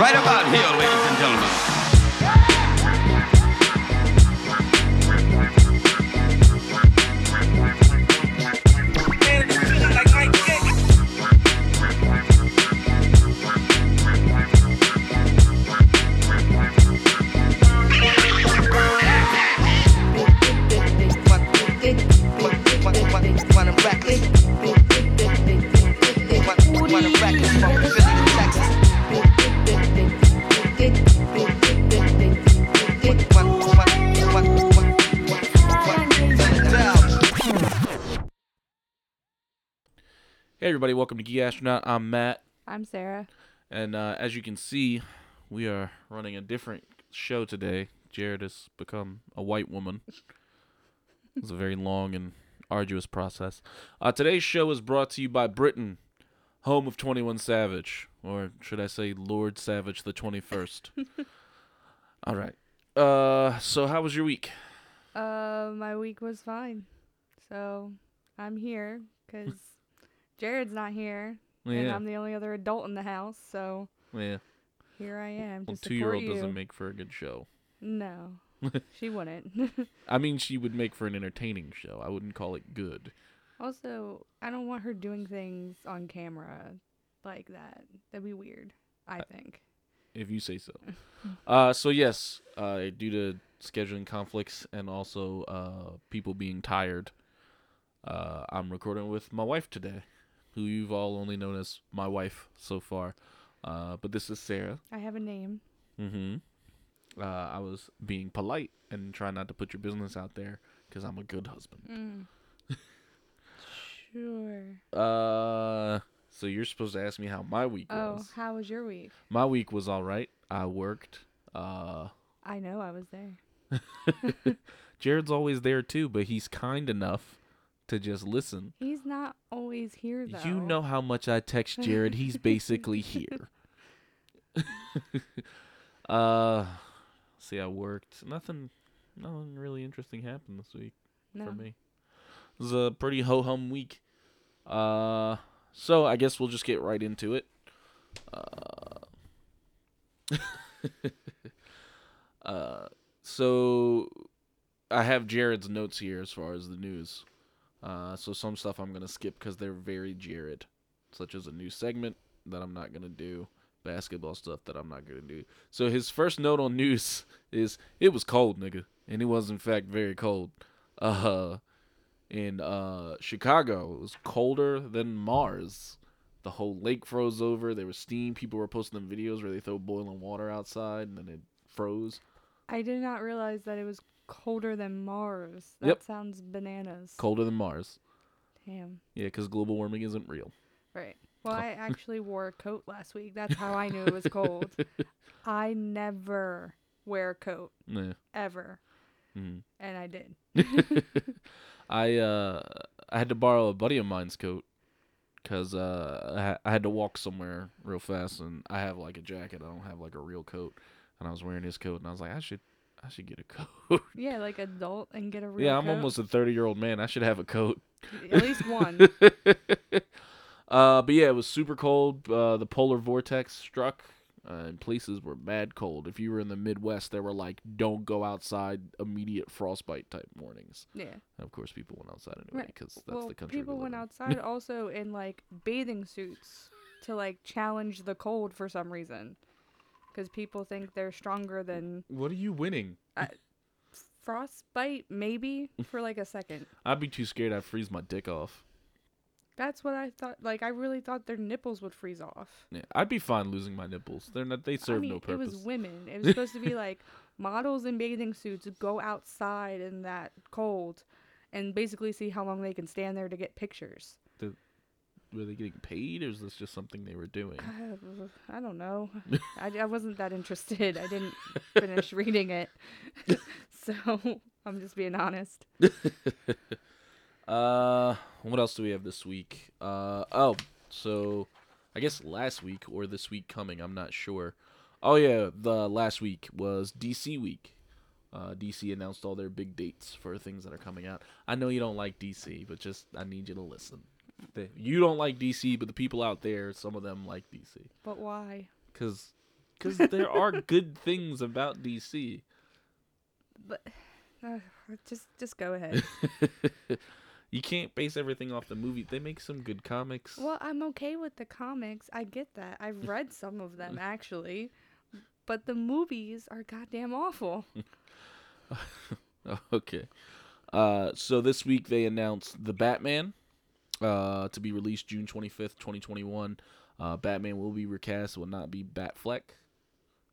Right about here, ladies and gentlemen. Everybody, welcome to Geek Astronaut. I'm Matt, I'm Sarah. and uh, as you can see, we are running a different show today. Jared has become a white woman. It's a very long and arduous process. Uh, today's show is brought to you by Britain, home of 21 Savage, or should I say Lord Savage the 21st. All right. Uh, so how was your week? Uh, my week was fine. So I'm here because Jared's not here, and Yeah, I'm the only other adult in the house. So yeah. here I am. Well, two year old doesn't make for a good show. No, she wouldn't. I mean, she would make for an entertaining show. I wouldn't call it good. also, I don't want her doing things on camera like that. That'd be weird. I think. if you say so. Uh, so yes, uh, due to scheduling conflicts and also uh, people being tired, uh, I'm recording with my wife today, who you've all only known as my wife so far. Uh, but this is Sarah. I have a name. Mm-hmm. Uh, I was being polite and trying not to put your business out there because I'm a good husband. Mm. sure. Uh, so you're supposed to ask me how my week Oh, was. how was your week? My week was all right. I worked. Uh, I know I was there. Jared's always there too, but he's kind enough to just listen. He's not always here though. You know how much I text Jared. He's basically here. uh, see, I worked. Nothing, nothing really interesting happened this week no. for me. It was a pretty ho hum week. Uh, so I guess we'll just get right into it. Uh, uh, so I have Jared's notes here as far as the news. Uh, so some stuff I'm gonna skip because they're very Jared, such as a new segment that I'm not gonna do, basketball stuff that I'm not gonna do. So his first note on news is it was cold, nigga, and it was in fact very cold. Uh, in uh Chicago, it was colder than Mars. The whole lake froze over. There was steam. People were posting them videos where they throw boiling water outside and then it froze. I did not realize that it was colder than Mars. That Yep. sounds bananas. Colder than Mars. Damn. Yeah, because global warming isn't real. Right. Well, I actually wore a coat last week. That's how I knew it was cold. I never wear a coat Yeah. ever, Mhm. and I did. I uh I had to borrow a buddy of mine's coat because uh I, ha- I had to walk somewhere real fast and I have like a jacket. I don't have like a real coat, and I was wearing his coat and I was like I should I should get a coat. Yeah, like adult and get a real yeah, I'm coat. almost a thirty year old man. I should have a coat. at least one. uh, but yeah, it was super cold. Uh, the polar vortex struck. Uh, and places were mad cold. If you were in the Midwest, there were like "don't go outside," immediate frostbite type warnings. Yeah. And of course, people went outside anyway Right. because that's well, the country. we people live went in. outside also in like bathing suits to like challenge the cold for some reason, because people think they're stronger than What are you winning? frostbite. Maybe for like a second. I'd be too scared. I'd freeze my dick off. That's what I thought. Like I really thought their nipples would freeze off. Yeah, I'd be fine losing my nipples. They're not. They serve I mean, no it purpose. was women. It was supposed to be like models in bathing suits go outside in that cold, and basically see how long they can stand there to get pictures. Were they getting paid, or is this just something they were doing? Uh, I don't know. I, I wasn't that interested. I didn't finish reading it, so I'm just being honest. Uh, what else do we have this week? Uh, oh, so I guess last week or this week coming, I'm not sure. Oh yeah, the last week was DC week. Uh, DC announced all their big dates for things that are coming out. I know you don't like DC, but just I need you to listen. The- You don't like DC, but the people out there, some of them like DC, But why? cause because there are good things about DC. But uh, just just go ahead. you can't base everything off the movie. They make some good comics. well, I'm okay with the comics. I get that. I've read some of them actually. But the movies are goddamn awful. okay. Uh, so this week they announced the Batman, uh, to be released June twenty fifth, twenty twenty one. Uh, Batman will be recast. Will not be Batfleck,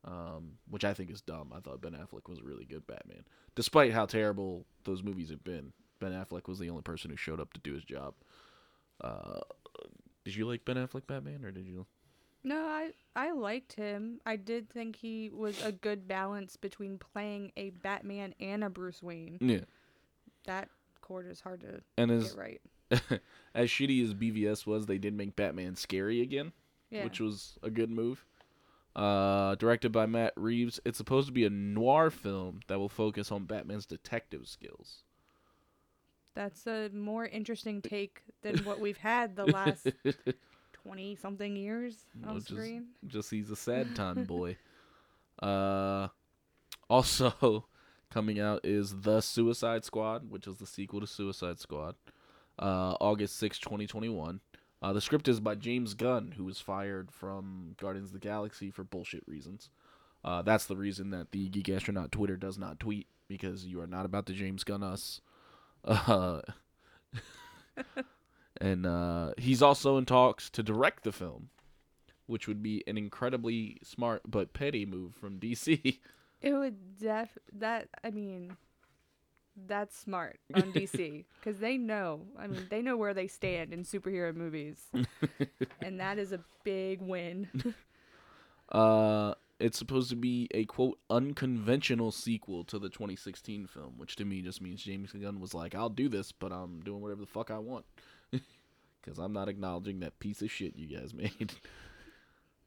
um, which I think is dumb. I thought Ben Affleck was a really good Batman, despite how terrible those movies have been. Ben Affleck was the only person who showed up to do his job. Uh, did you like Ben Affleck Batman, or did you? No, I I liked him. I did think he was a good balance between playing a Batman and a Bruce Wayne. Yeah. That chord is hard to And get as right. as shitty as BVS was, they did make Batman scary again. Yeah. which was a good move. Uh, directed by Matt Reeves, it's supposed to be a noir film that will focus on Batman's detective skills. That's a more interesting take than what we've had the last twenty something years on screen. Just he's a sad time boy. Uh, also coming out is The Suicide Squad, which is the sequel to Suicide Squad. Uh, August sixth, 2021. Uh, the script is by James Gunn, who was fired from Guardians of the Galaxy for bullshit reasons. Uh, that's the reason that the Geek Astronaut Twitter does not tweet because you are not about to James Gunn us. Uh, and uh, he's also in talks to direct the film, which would be an incredibly smart but petty move from DC. It would def that I mean that's smart on DC because they know. I mean, they know where they stand in superhero movies, and that is a big win. Uh, it's supposed to be a quote unconventional sequel to the 2016 film, which to me just means James Gunn was like, "I'll do this, but I'm doing whatever the fuck I want," because I'm not acknowledging that piece of shit you guys made.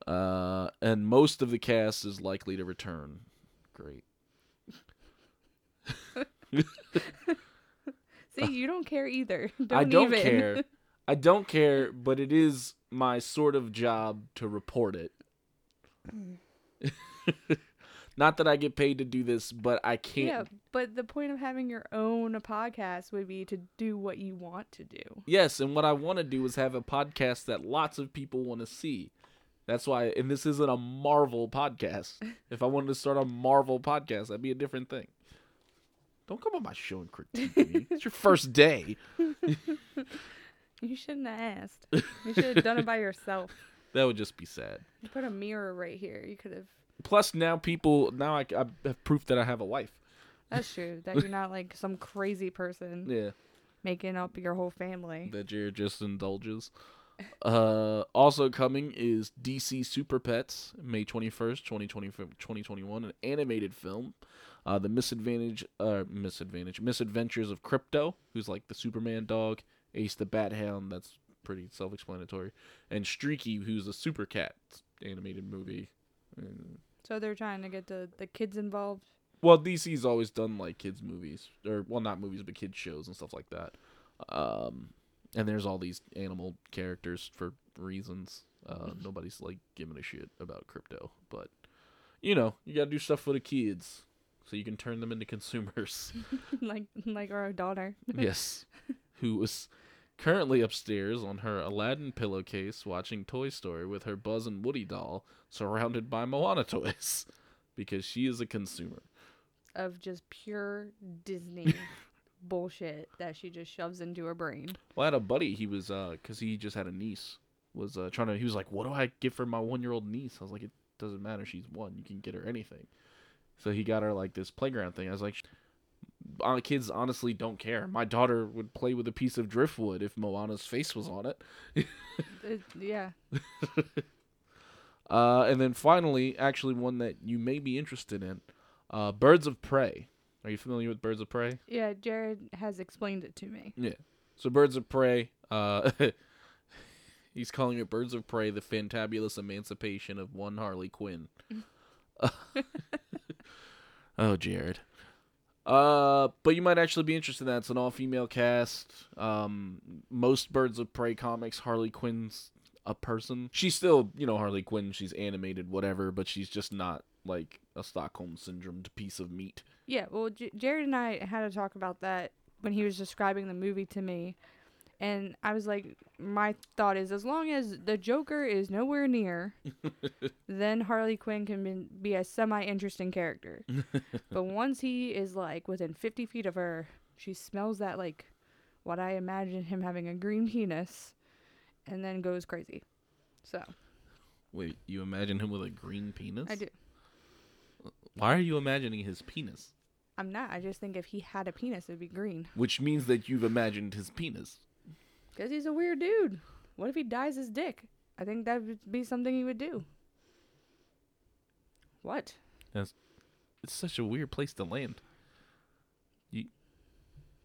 Uh, and most of the cast is likely to return. Great. See, you don't care either. Don't I don't even. care. I don't care, but it is my sort of job to report it. Mm. Not that I get paid to do this, but I can't. Yeah, but the point of having your own podcast would be to do what you want to do. Yes, and what I want to do is have a podcast that lots of people want to see. That's why, and this isn't a Marvel podcast. if I wanted to start a Marvel podcast, that'd be a different thing. Don't come on my show and critique me. It's your first day. You shouldn't have asked. You should have done it by yourself. That would just be sad. You put a mirror right here. You could have. Plus, now people, now I, I have proof that I have a wife. That's true. That you're not like some crazy person Yeah. making up your whole family. that Jared just indulges. Uh, also coming is DC Super Pets, May 21st, 2020, 2021, an animated film. Uh, the misadvantage, uh, misadvantage, misadventures of Krypto, who's like the Superman dog, Ace the Bat Hound, that's pretty self explanatory, and Streaky, who's a Super Cat animated movie. And- So they're trying to get the, the kids involved. well, DC's always done like kids movies, or well, not movies, but kids shows and stuff like that. Um, and there's all these animal characters for reasons. Uh, nobody's like giving a shit about Krypto, but you know, you gotta do stuff for the kids so you can turn them into consumers. like like our daughter. yes, who was currently upstairs on her Aladdin pillowcase watching Toy Story with her Buzz and Woody doll, surrounded by Moana toys, because she is a consumer. of just pure Disney bullshit that she just shoves into her brain. Well, I had a buddy. He was uh, cause he just had a niece. Was uh trying to. He was like, "What do I get for my one year old niece?" I was like, "It doesn't matter. She's one. You can get her anything." So he got her like this playground thing. I was like, "Kids honestly don't care. My daughter would play with a piece of driftwood if Moana's face was on it." It, yeah. Uh, and then finally, actually, one that you may be interested in, uh, Birds of Prey. Are you familiar with Birds of Prey? Yeah, Jared has explained it to me. Yeah. So Birds of Prey, uh he's calling it Birds of Prey, the fantabulous emancipation of one Harley Quinn. oh, Jared. Uh, but you might actually be interested in that. It's an all-female cast. Um, most Birds of Prey comics, Harley Quinn's a person. She's still, you know, Harley Quinn. She's animated, whatever, but she's just not like a Stockholm syndrome piece of meat. Yeah, well, J- Jared and I had to talk about that when he was describing the movie to me. And I was like, my thought is as long as the Joker is nowhere near, then Harley Quinn can be, be a semi interesting character. but once he is like within 50 feet of her, she smells that, like, what I imagine him having a green penis, and then goes crazy. So, Wait, you imagine him with a green penis? I do. Why are you imagining his penis? I'm not. I just think if he had a penis, it'd be green. Which means that you've imagined his penis. Because he's a weird dude. What if he dyes his dick? I think that would be something he would do. What? It's such a weird place to land. You,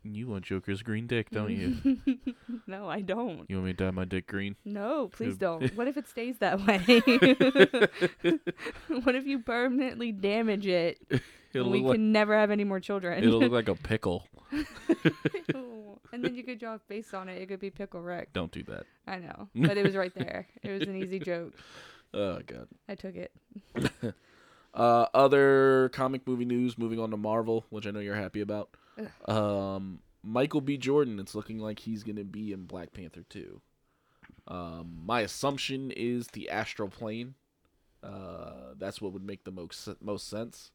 you want Joker's green dick, don't you? No, I don't. You want me to dye my dick green? No, please don't. What if it stays that way? what if you permanently damage it It'll we look like, can never have any more children? it'll look like a pickle. And then you could draw a face on it. It could be Pickle Rick. Don't do that. I know. But it was right there. It was an easy joke. Oh god. I took it. Uh, other comic movie news. Moving on to Marvel, which I know you're happy about. Um, Michael B. Jordan. It's looking like he's gonna be in Black Panther 2. Um, my assumption is the astral plane. Uh, that's what would make the most most sense.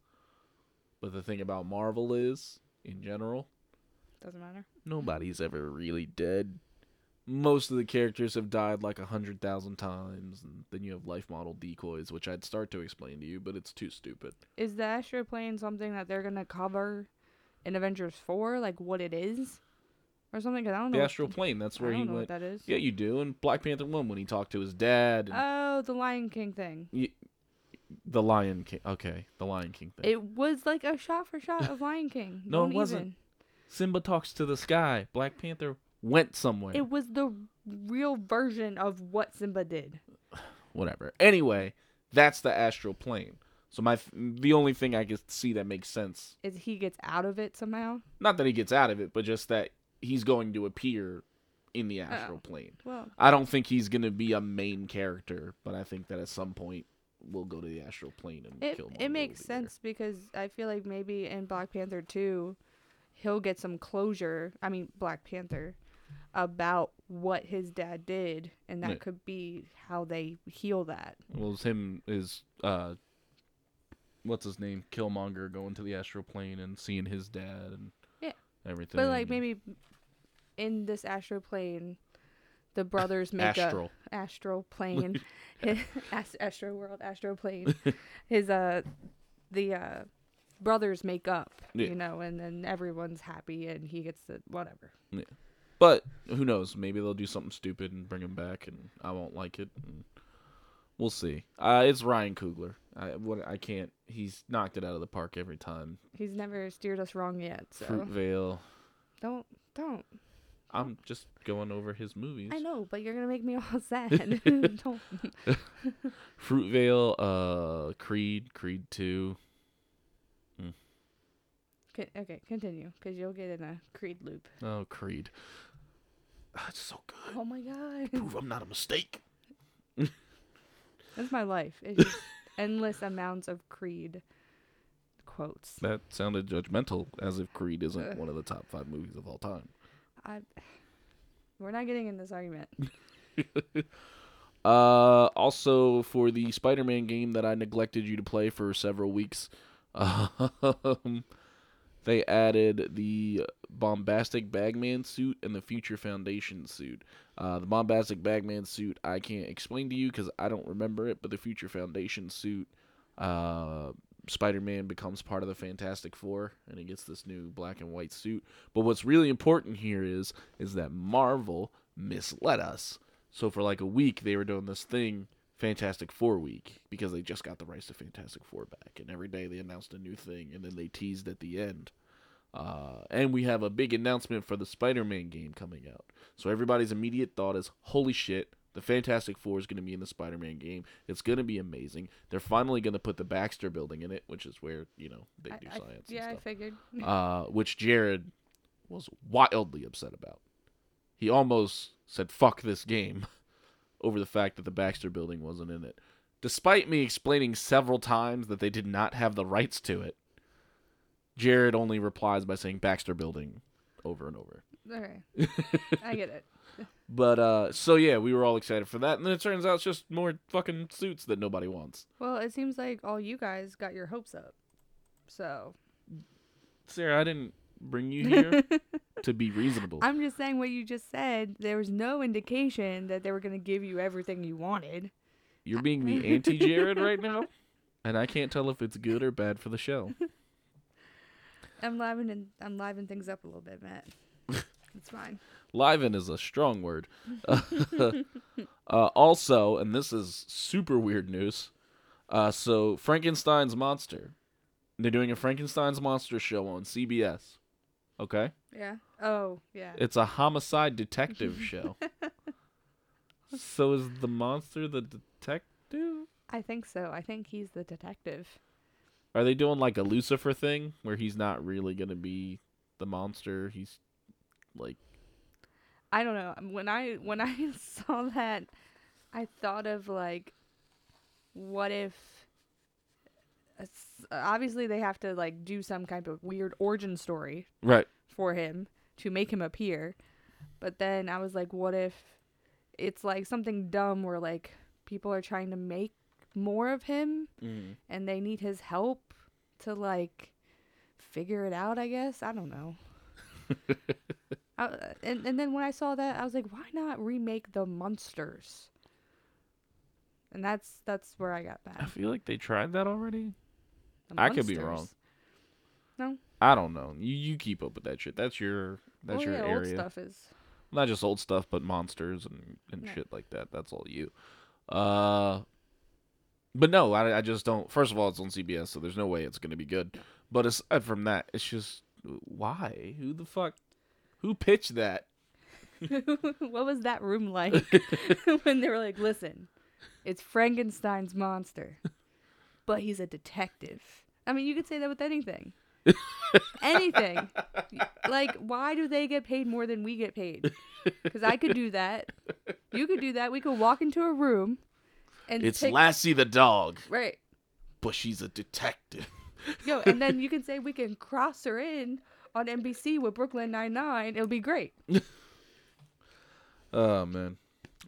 But the thing about Marvel is, in general, Doesn't matter. nobody's ever really dead. Most of the characters have died like a hundred thousand times, and then you have life model decoys, which I'd start to explain to you, but it's too stupid. Is the astro plane something that they're gonna cover in Avengers Four, like what it is, or something? Cause I don't know. The what- astral plane, that's where he know went. what that is. Yeah, you do. And Black Panther one when he talked to his dad, and Oh, the Lion King thing. The Lion King. Okay, the Lion King thing. It was like a shot for shot of Lion King. No, it Don't wasn't. even. Simba talks to the sky. Black Panther went somewhere. It was the real version of what Simba did. Whatever. Anyway, that's the astral plane. So my the only thing I can see that makes sense Is he gets out of it somehow? not that he gets out of it, but just that he's going to appear in the oh, astral Oh. plane. Well, I don't think he's going to be a main character, but I think that at some point we'll go to the astral plane and it kill him. it makes sense because I feel like maybe in Black Panther two, he'll get some closure. I mean Black Panther about what his dad did, and that Yeah. could be how they heal that. Well, it's him is uh, what's his name? Killmonger going to the astral plane and seeing his dad and Yeah. everything. But like maybe in this astral plane, the brothers make up. astral. a astral plane, Ast- astro world, astral plane. His uh, the uh, brothers make up, Yeah. you know, and then everyone's happy and he gets the whatever. But who knows? Maybe they'll do something stupid and bring him back, and I won't like it. And we'll see. Uh, it's Ryan Coogler. I what I can't. He's knocked it out of the park every time. He's never steered us wrong yet, so Fruitvale. don't don't. I'm just going over his movies. I know, but you're gonna make me all sad. don't. Fruitvale, uh, Creed, Creed Two. Con- okay, continue, cause you'll get in a Creed loop. Oh, Creed. It's so good. Oh my god, Prove I'm not a mistake. that's my life. It's just endless amounts of Creed quotes. That sounded judgmental, as if Creed isn't one of the top five movies of all time. I. We're not getting in this argument. Uh, also for the Spider-Man game that I neglected you to play for several weeks, um, they added the bombastic Bagman suit and the Future Foundation suit. Uh, the bombastic Bagman suit I can't explain to you because I don't remember it, but the Future Foundation suit, uh, Spider-Man becomes part of the Fantastic Four and he gets this new black and white suit. But what's really important here is is that Marvel misled us. So for like a week, they were doing this thing, Fantastic Four week, because they just got the rights to Fantastic Four back, and every day they announced a new thing, and then they teased at the end. Uh, and we have a big announcement for the Spider-Man game coming out. So everybody's immediate thought is, "Holy shit!" The Fantastic Four is going to be in the Spider-Man game. It's going to be amazing. They're finally going to put the Baxter Building in it, which is where you know they do I- science. yeah, and I figured. uh, which Jared was wildly upset about. He almost said "fuck this game," over the fact that the Baxter building wasn't in it. Despite me explaining several times that they did not have the rights to it, Jared only replies by saying Baxter building over and over. Okay. I get it. But uh so yeah, we were all excited for that and then it turns out it's just more fucking suits that nobody wants. Well, it seems like all you guys got your hopes up. So Sarah, I didn't bring you here to be reasonable. I'm just saying what you just said. There was no indication that they were going to give you everything you wanted. You're being the anti Jared right now, and I can't tell if it's good or bad for the show. I'm livening, I'm livening things up a little bit, Matt. It's fine. Liven is a strong word. uh, also, and this is super weird news. Uh, so Frankenstein's monster, they're doing a Frankenstein's monster show on CBS. Okay, Yeah. Oh, yeah. it's a homicide detective show. so is the monster the detective? I think so. I think he's the detective. Are they doing like a Lucifer thing where he's not really gonna be the monster? He's like I don't know. When I when I saw that, I thought of like, what if? Obviously, they have to like do some kind of weird origin story right. for him to make him appear. But then I was like, what if it's like something dumb where like people are trying to make more of him Mm. and they need his help to like figure it out, I guess. I don't know. I, and and then when I saw that, I was like, why not remake the monsters? And that's that's where I got back. I feel like they tried that already. I could be wrong. No. I don't know. You you keep up with that shit. That's your that's Well, your yeah, old area. stuff is. Not just old stuff, but monsters and and Yeah. shit like that. That's all you. Uh, but no, I I just don't. First of all, it's on CBS, so there's no way it's gonna be good. But aside from that, it's just why? Who the fuck? Who pitched that? what was that room like when they were like, "Listen, it's Frankenstein's monster, but he's a detective." I mean, you could say that with anything. anything. Like, why do they get paid more than we get paid? Because I could do that. You could do that. We could walk into a room and It's take, Lassie the dog, right. but she's a detective. Yo, and then you can say we can cross her in on NBC with Brooklyn Nine Nine. It'll be great. Oh man,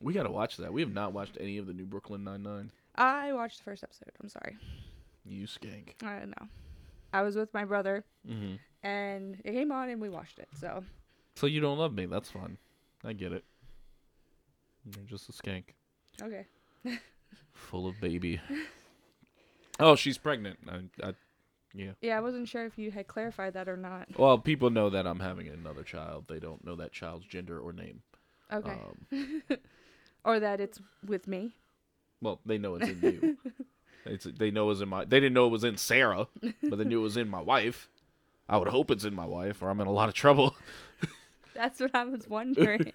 we gotta watch that. We have not watched any of the new Brooklyn Nine Nine. I watched the first episode. I'm sorry. You skank. I don't know. I was with my brother. Mm-hmm. and it came on and we watched it. So So you don't love me? That's fine. I get it. You're just a skank, okay, full of baby. oh, she's pregnant. I, I, yeah. yeah, I wasn't sure if you had clarified that or not. Well, people know that I'm having another child. They don't know that child's gender or name. Okay, Um, or that it's with me. well, they know it's in you. It's they know it's in my. They didn't know it was in Sarah, but they knew it was in my wife. I would hope it's in my wife, or I'm in a lot of trouble. That's what I was wondering.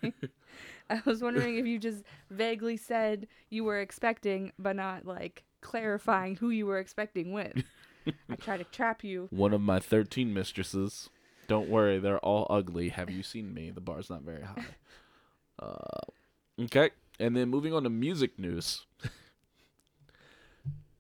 I was wondering if you just vaguely said you were expecting, but not like clarifying who you were expecting with. I try to trap you. One of my 13 mistresses. Don't worry, they're all ugly. Have you seen me? The bar's not very high. Uh, okay, and then moving on to music news.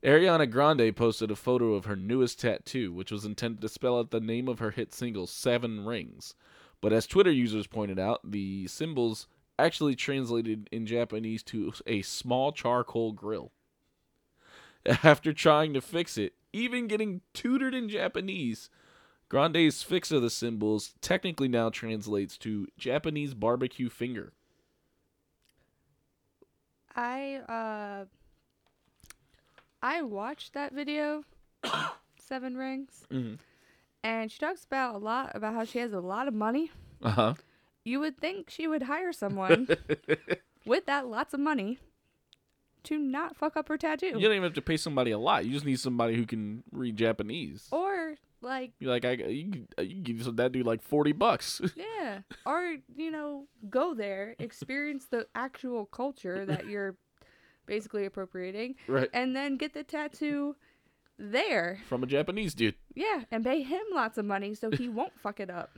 Ariana Grande posted a photo of her newest tattoo, which was intended to spell out the name of her hit single, Seven Rings. But as Twitter users pointed out, the symbols actually translated in Japanese to a small charcoal grill. After trying to fix it, even getting tutored in Japanese, Grande's fix of the symbols technically now translates to Japanese barbecue finger. I uh, I watched that video, Seven Rings, Mm-hmm. and she talks about a lot about how she has a lot of money. Uh huh. You would think she would hire someone with that lots of money to not fuck up her tattoo. You don't even have to pay somebody a lot. You just need somebody who can read Japanese. Or like You're like, I, you, can- uh, you can give that dude like 40 bucks. yeah, or you know, go there, experience the actual culture that you're basically appropriating, right. and then get the tattoo there. From a Japanese dude. Yeah, and pay him lots of money so he won't fuck it up.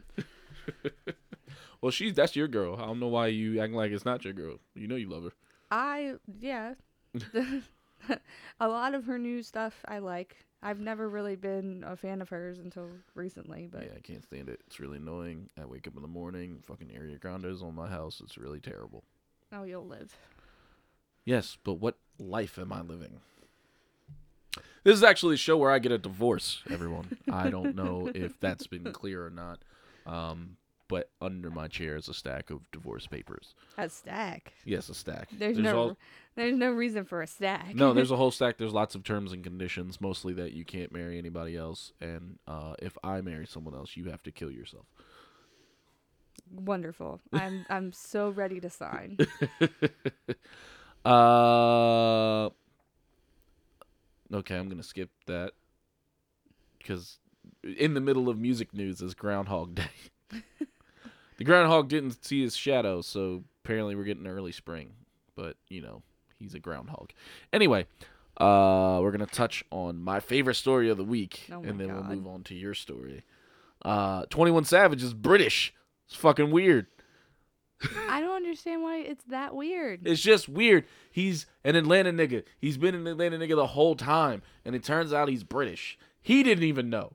Well, she's that's your girl. I don't know why you acting like it's not your girl. You know you love her. I yeah. a lot of her new stuff I like. I've never really been a fan of hers until recently, but yeah, I can't stand it. It's really annoying. I wake up in the morning, fucking Area Grande's on my house. It's really terrible. oh, you'll live. Yes, but what life am I living? This is actually a show where I get a divorce, everyone. I don't know if that's been clear or not. Um, but under my chair is a stack of divorce papers. A stack. Yes, a stack. There's, no all- there's no reason for a stack. no, there's a whole stack. There's lots of terms and conditions, mostly that you can't marry anybody else, and uh, if I marry someone else, you have to kill yourself. wonderful. I'm I'm so ready to sign. uh, okay, I'm gonna skip that because in the middle of music news is Groundhog Day. The groundhog didn't see his shadow, so apparently we're getting early spring. But you know, he's a groundhog. Anyway, uh, we're gonna touch on my favorite story of the week, Oh and then God. we'll move on to your story. Uh, Twenty One Savage is British. It's fucking weird. I don't understand why it's that weird. It's just weird. He's an Atlanta nigga. He's been an Atlanta nigga the whole time, and it turns out he's British. He didn't even know.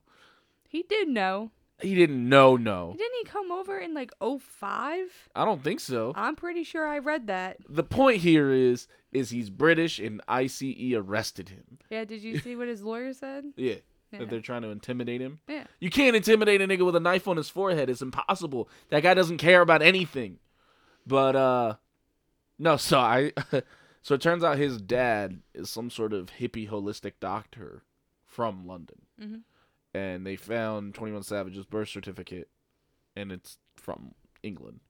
He did know. He didn't know. No, Didn't he come over in like 05? I don't think so. I'm pretty sure I read that. The point here is, is he's British, and ICE arrested him. Yeah, did you see what his lawyer said? Yeah, Yeah. that they're trying to intimidate him. Yeah. You can't intimidate a nigga with a knife on his forehead. It's impossible. That guy doesn't care about anything. But uh no, so I so it turns out his dad is some sort of hippie holistic doctor from London. Mhm. And they found 21 Savage's birth certificate and it's from England.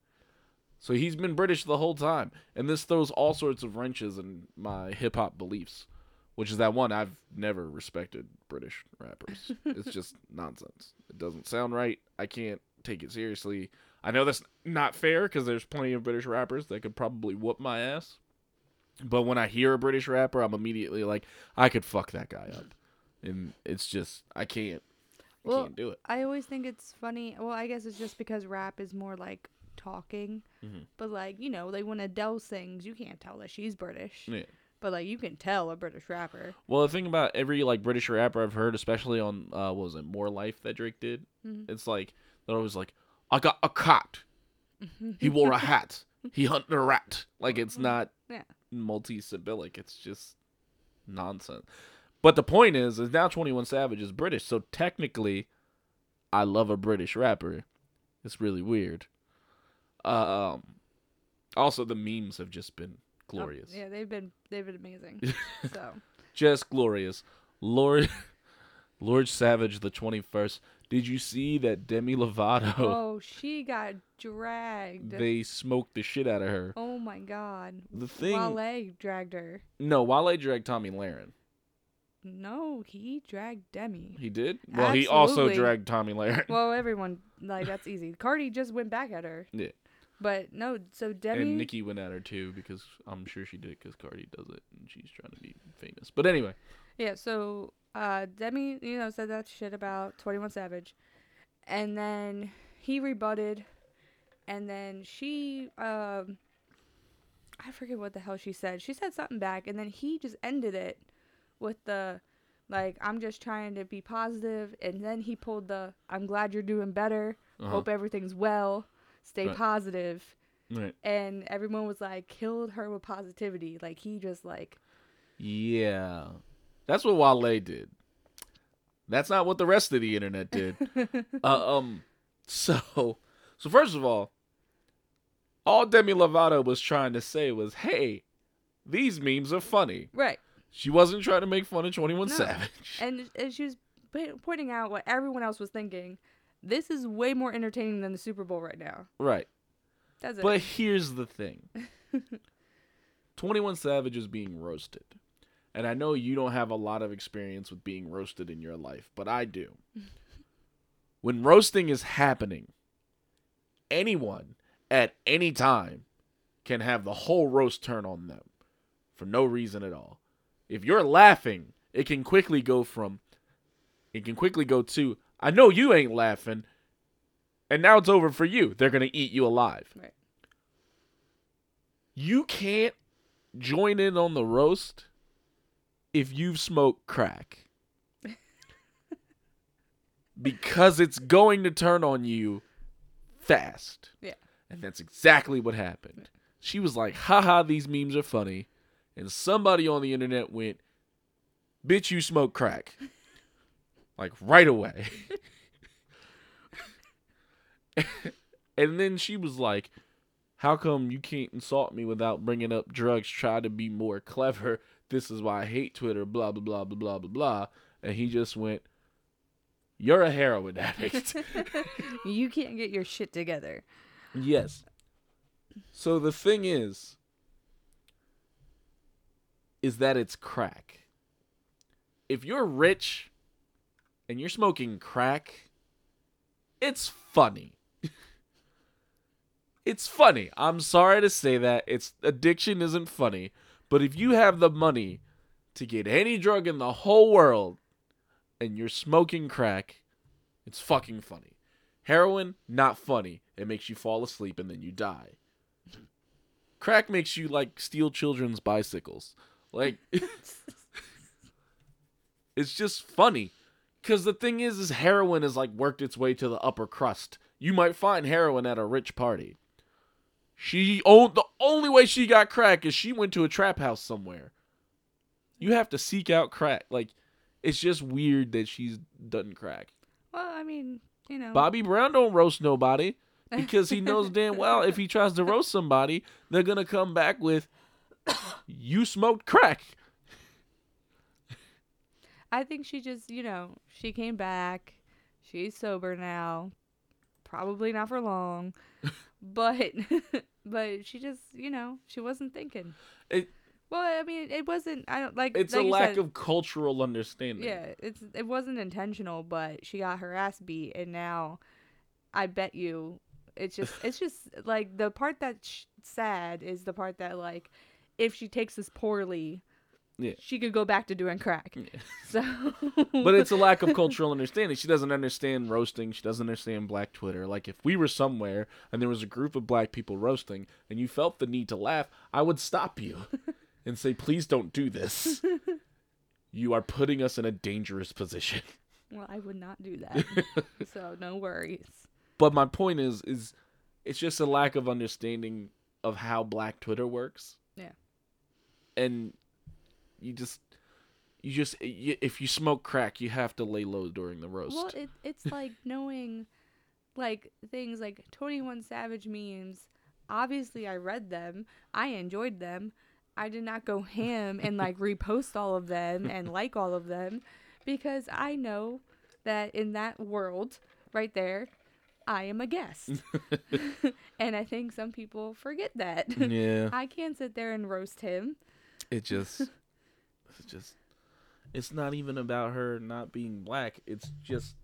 So he's been British the whole time. And this throws all sorts of wrenches in my hip hop beliefs, which is that one I've never respected British rappers. it's just nonsense. It doesn't sound right. I can't take it seriously. I know that's not fair because there's plenty of British rappers that could probably whoop my ass. But when I hear a British rapper, I'm immediately like, I could fuck that guy up. And it's just, I can't. I Well, can't do it. I always think it's funny. Well, I guess it's just because rap is more like talking. Mhm. But like, you know, like when Adele sings, you can't tell that she's British. Yeah. But like you can tell a British rapper. Well, the thing about every like British rapper I've heard, especially on uh, what was it More Life that Drake did, Mhm. it's like they're always like, "I got a cat. He wore a hat. He hunted a rat." Like it's not Yeah. multi-sibyllic. It's just nonsense. But the point is, is now Twenty One Savage is British, so technically, I love a British rapper. It's really weird. Um, also the memes have just been Oh, glorious yeah, they've been they've been amazing. so just glorious. Lord Lord Savage the 21st. Did you see that Demi Lovato Oh, she got dragged. they smoked the shit out of her? oh my god. The thing Wale dragged her. No, Wale dragged Tomi Lahren. No, he dragged Demi. He did? Well, he also dragged Tomi Lahren. Well, everyone like that's easy. Cardi just went back at her. Yeah. But no, so Demi And Nicki went at her too because I'm sure she did because Cardi does it and she's trying to be famous. But anyway, Yeah, so uh Demi, you know, said that shit about 21 Savage. And then he rebutted and then she um I forget what the hell she said. She said something back and then he just ended it with the like I'm just trying to be positive and then he pulled the I'm glad you're doing better. uh-huh. Hope everything's well. Stay Right. positive. right. And everyone was like killed her with positivity. Like he just like Yeah. That's what Wale did. That's not what the rest of the internet did. uh, um so so first of all, all Demi Lovato was trying to say was, "Hey, these memes are funny." right. She wasn't trying to make fun of 21 No. Savage. and, and she was po- pointing out what everyone else was thinking. This is way more entertaining than the Super Bowl right now. right. That's it. But here's the thing. 21 Savage is being roasted. And I know you don't have a lot of experience with being roasted in your life, but I do. when roasting is happening, anyone at any time can have the whole roast turn on them for no reason at all. If you're laughing, it can quickly go from it can quickly go to I know you ain't laughing and now it's over for you. They're going to eat you alive. Right. You can't join in on the roast if you've smoked crack. because it's going to turn on you fast. Yeah. And that's exactly what happened. She was like, haha, these memes are funny. And somebody on the internet went, bitch, you smoke crack. like right away. and then she was like, how come you can't insult me without bringing up drugs? Try to be more clever. This is why I hate Twitter, blah, blah, blah, blah, blah, blah, blah. And he just went, You're a heroin addict. you can't get your shit together. yes. So the thing is, is that it's crack. If you're rich and you're smoking crack, it's funny. it's funny. I'm sorry to say that. It's addiction isn't funny, but if you have the money to get any drug in the whole world and you're smoking crack, it's fucking funny. Heroin, not funny. It makes you fall asleep and then you die. Crack makes you like steal children's bicycles. Like it's just funny. Cause the thing is, is heroin has like worked its way to the upper crust. You might find heroin at a rich party. She owned the only way she got crack is she went to a trap house somewhere. You have to seek out crack. Like it's just weird that she's done crack. Well, I mean, you know. Bobby Brown don't roast nobody because he knows damn well if he tries to roast somebody, they're gonna come back with you smoked crack. I think she just, you know, she came back. She's sober now. Probably not for long. but but she just, you know, she wasn't thinking. It- well, I mean, it wasn't I don't like It's like a lack said, of cultural understanding. Yeah, it's it wasn't intentional, but she got her ass beat and now I bet you it's just it's just like the part that's sad is the part that like if she takes this poorly Yeah. she could go back to doing crack. Yeah. So But it's a lack of cultural understanding. She doesn't understand roasting. She doesn't understand black Twitter. Like if we were somewhere and there was a group of black people roasting and you felt the need to laugh, I would stop you and say, "Please don't do this. You are putting us in a dangerous position." Well, I would not do that. so no worries. But my point is is it's just a lack of understanding of how black Twitter works. And you just you just y- if you smoke crack, you have to lay low during the roast. Well, it, it's like knowing like things like 21 Savage memes. Obviously, I read them. I enjoyed them. I did not go ham and like repost all of them and like all of them because I know that in that world right there, I am a guest. and I think some people forget that. yeah. I can't sit there and roast him. It just it's just it's not even about her not being black. It's just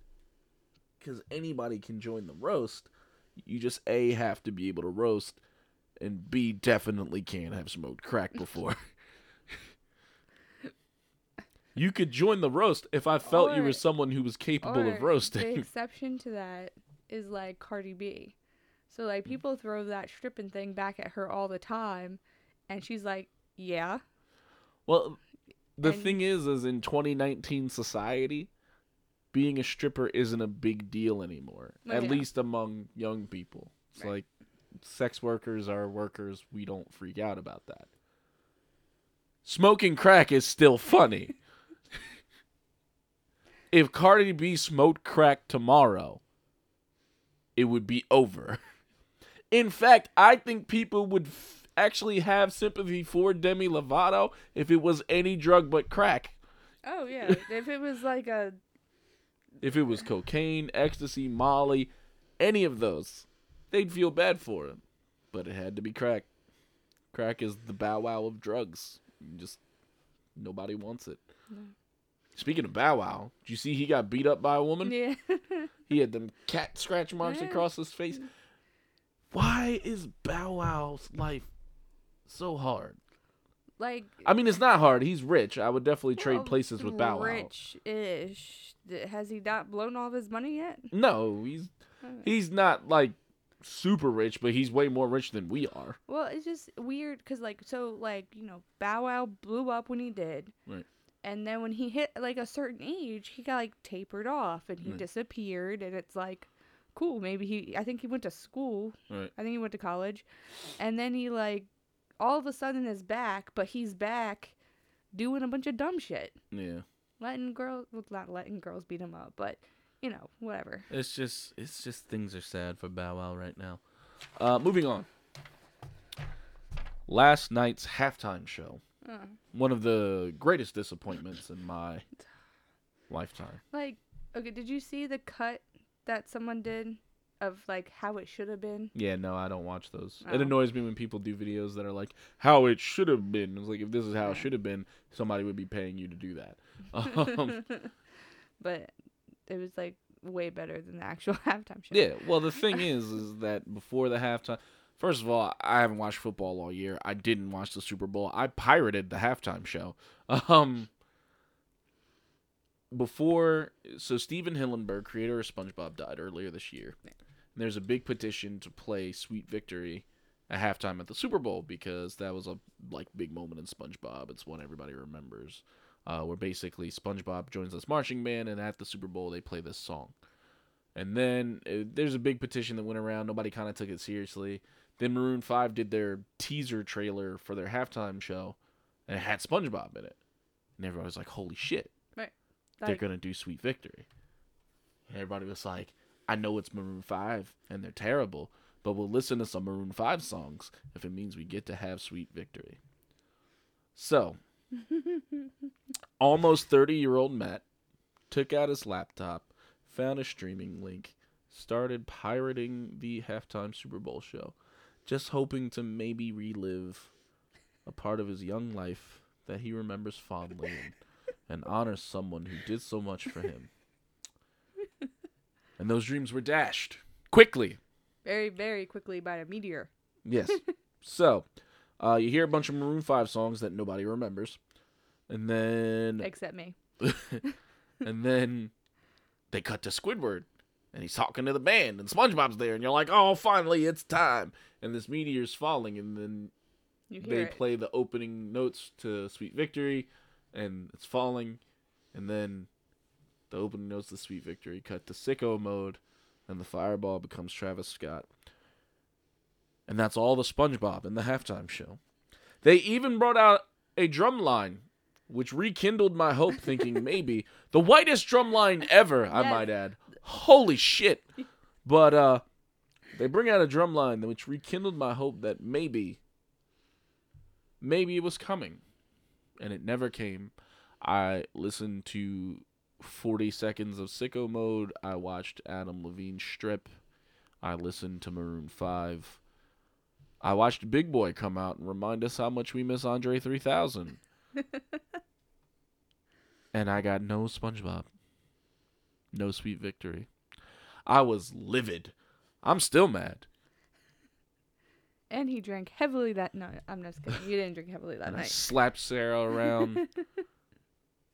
cuz anybody can join the roast. You just A have to be able to roast and B definitely can't have smoked crack before. you could join the roast if I felt you were someone who was capable Or of roasting. The exception to that is like Cardi B. So like mm. people throw that stripping thing back at her all the time, and she's like, "Yeah, Well, the And- thing is, is in 2019 society, being a stripper isn't a big deal anymore. Well, at least among young people. It's Right. like sex workers are workers. We don't freak out about that. Smoking crack is still funny. if Cardi B smoked crack tomorrow, it would be over. In fact, I think people would f- actually have sympathy for Demi Lovato if it was any drug but crack. oh yeah." if it was like a If it was cocaine, ecstasy, Molly, any of those, they'd feel bad for him. But it had to be crack. Crack is the bow wow of drugs. You just nobody wants it. Speaking of bow wow, did you see he got beat up by a woman? yeah, He had them cat scratch marks Yeah. across his face. Why is Bow Wow's life so hard? like I mean, it's not hard. He's rich. I would definitely trade well, places with Bow Wow. Rich-ish. Has he not blown all of his money yet? No, he's Uh, he's not like super rich, but he's way more rich than we are. Well, it's just weird because, like, so, like, you know, Bow Wow blew up when he did. Right. And then when he hit, like, a certain age, he got, like, tapered off and he Right. disappeared. And it's like, cool. Maybe he, I think he went to school. Right. I think he went to college. And then he, like, all of a sudden is back, but he's back doing a bunch of dumb shit. Yeah. Letting girls, well, not letting girls beat him up, but, you know, whatever. It's just it's just things are sad for Bow Wow right now. Uh, moving on. Last night's halftime show. Uh, One of the greatest disappointments in my lifetime. like, okay, did you see the cut that someone did of, like, how it should have been? Yeah, no, I don't watch those. It Oh. annoys me when people do videos that are like how it should have been. It's like if this is how it should have been, somebody would be paying you to do that. Um, but it was like way better than the actual halftime show. Yeah, well, the thing is, is that before the halftime, first of all, I haven't watched football all year. I didn't watch the Super Bowl. I pirated the halftime show. Um, before, so Stephen Hillenburg, creator of SpongeBob, died earlier this year. And there's a big petition to play "Sweet Victory" at halftime at the Super Bowl because that was a like big moment in SpongeBob. It's one everybody remembers. Uh, where basically SpongeBob joins this marching band, and at the Super Bowl they play this song. And then uh, there's a big petition that went around. Nobody kind of took it seriously. Then Maroon 5 did their teaser trailer for their halftime show, and it had SpongeBob in it. And everybody was like, holy shit, Right. they're Like, to do Sweet Victory. And everybody was like, I know it's Maroon 5, and they're terrible, but we'll listen to some Maroon 5 songs if it means we get to have Sweet Victory. So, almost 30 year old Matt took out his laptop, found a streaming link, started pirating the halftime Super Bowl show, just hoping to maybe relive a part of his young life that he remembers fondly and, and honor someone who did so much for him. And those dreams were dashed quickly. very, very quickly by a meteor. Yes. so, uh, you hear a bunch of Maroon 5 songs that nobody remembers. And then Except me. and then they cut to Squidward, and he's talking to the band, and SpongeBob's there, and you're like, "Oh, finally, it's time!" And this meteor's falling, and then they it. play the opening notes to "Sweet Victory," and it's falling, and then the opening notes the "Sweet Victory" cut to sicko mode, and the fireball becomes Travis Scott, and that's all the SpongeBob in the halftime show. They even brought out a drum line, which rekindled my hope, thinking maybe the whitest drum line ever. I Yes. might add. Holy shit! But uh, they bring out a drum line which rekindled my hope that maybe, maybe it was coming, and it never came. I listened to 40 seconds of Sicko Mode. I watched Adam Levine strip. I listened to Maroon 5. I watched Big Boi come out and remind us how much we miss Andre 3000. and I got no SpongeBob. No sweet victory. I was livid. I'm still mad. And he drank heavily that night. I'm just kidding. You didn't drink heavily that and I night. slapped Sarah around.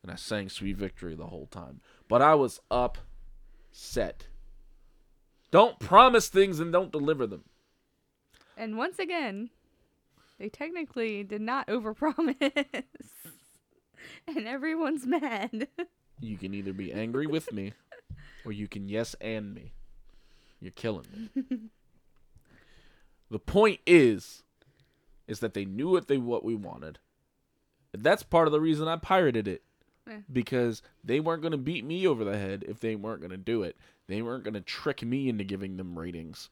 and I sang Sweet Victory the whole time. But I was upset. Don't promise things and don't deliver them. And once again, they technically did not overpromise. and everyone's mad. You can either be angry with me or you can yes and me. You're killing me. the point is is that they knew what they what we wanted. And that's part of the reason I pirated it. Yeah. Because they weren't going to beat me over the head if they weren't going to do it. They weren't going to trick me into giving them ratings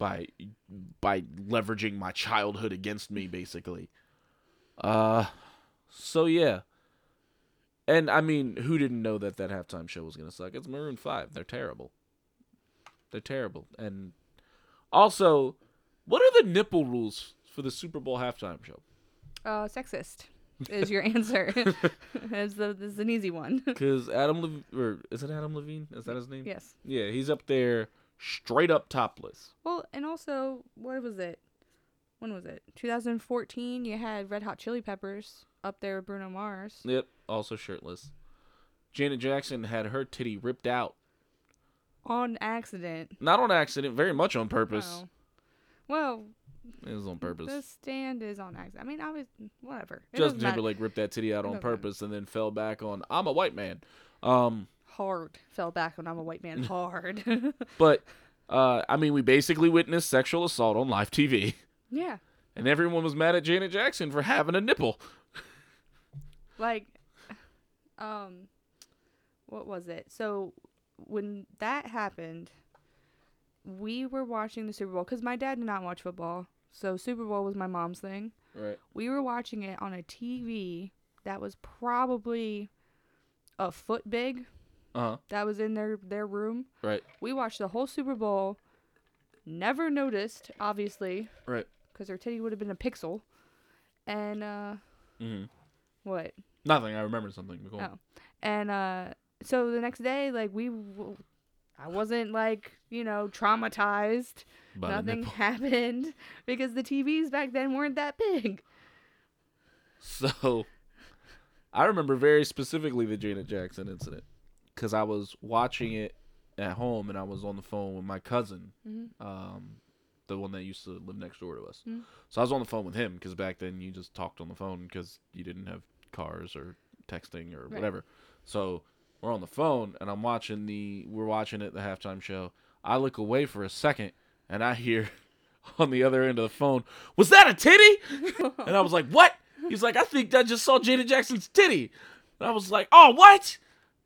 by by leveraging my childhood against me basically. Uh so yeah. And I mean, who didn't know that that halftime show was gonna suck? It's Maroon Five. They're terrible. They're terrible. And also, what are the nipple rules for the Super Bowl halftime show? Uh, sexist is your answer. is the this is an easy one. Because Adam Lev- or is it Adam Levine? Is that his name? yes. Yeah, he's up there straight up topless. Well, and also, what was it? When was it? 2014. You had Red Hot Chili Peppers up there with Bruno Mars. Yep, also shirtless. Janet Jackson had her titty ripped out on accident. Not on accident, very much on purpose. Oh. Well, It was on purpose. the stand is on accident. I mean, I was whatever. It Justin. Timberlake ripped that titty out on matter. purpose and then fell back on I'm a white man. Um, hard fell back on I'm a white man. Hard. but uh, I mean, we basically witnessed sexual assault on live TV, yeah. and everyone was mad at Janet Jackson for having a nipple. like um what was it so when that happened we were watching the super bowl because my dad did not watch football so super bowl was my mom's thing Right. we were watching it on a tv that was probably a foot big Uh huh. that was in their their room Right. we watched the whole super bowl never noticed obviously Right. because her titty would have been a pixel and uh hmm what Nothing. I remember something. Nicole. Oh. And uh so the next day like we w- I wasn't like, you know, traumatized. By Nothing happened because the TVs back then weren't that big. So, I remember very specifically the Janet Jackson incident because I was watching it at home and I was on the phone with my cousin, Mhm. um, the one that used to live next door to us. Mhm. So I was on the phone with him because back then you just talked on the phone because you didn't have cars or texting or Right. whatever. So we're on the phone and I'm watching the we're watching it the halftime show. I look away for a second and I hear on the other end of the phone, "Was that a titty?" and I was like, "What?" He's like, "I think I just saw Janet Jackson's titty." And I was like, "Oh, what?"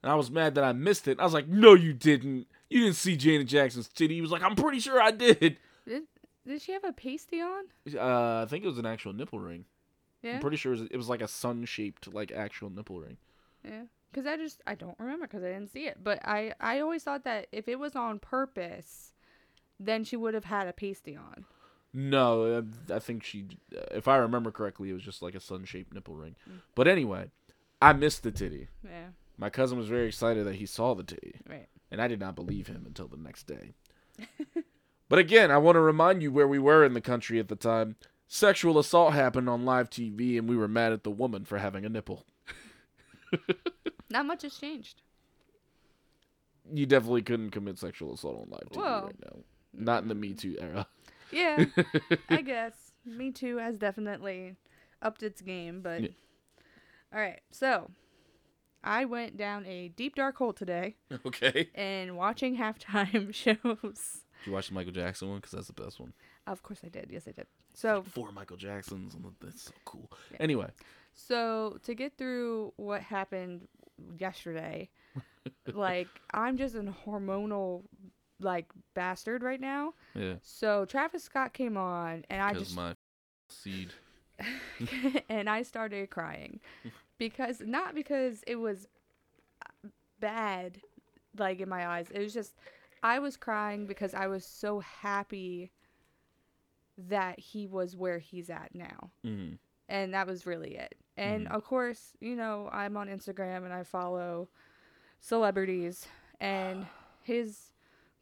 And I was mad that I missed it. I was like, "No, you didn't. You didn't see Janet Jackson's titty." He was like, "I'm pretty sure I did." Did, did she have a pasty on? Uh, I think it was an actual nipple ring. Yeah. I'm pretty sure it was, it was like a sun-shaped, like actual nipple ring. yeah. Cuz I just I don't remember cuz I didn't see it. But I I always thought that if it was on purpose, then she would have had a pasty on. No, I, I think she, uh, if I remember correctly, it was just like a sun-shaped nipple ring. Mm. But anyway, I missed the titty. Yeah. My cousin was very excited that he saw the titty, Right. and I did not believe him until the next day. but again, I want to remind you where we were in the country at the time. Sexual assault happened on live TV, and we were mad at the woman for having a nipple. Not much has changed. You definitely couldn't commit sexual assault on live TV Well, right now. Not in the Me Too era. Yeah. I guess. Me Too has definitely upped its game, but Yeah. all right. So, I went down a deep dark hole today okay. and watching halftime shows. Did you watch the Michael Jackson one? Because that's the best one. Of course I did. Yes, I did. So, Four Michael Jacksons. That's so cool. Yeah. Anyway, so to get through what happened yesterday, like I'm just a hormonal like bastard right now. yeah. So Travis Scott came on and I just my seed. and I started crying because not because it was bad like in my eyes. It was just I was crying because I was so happy that he was where he's at now. Mm. And that was really it. And Mhm. of course, you know, I'm on Instagram and I follow celebrities and his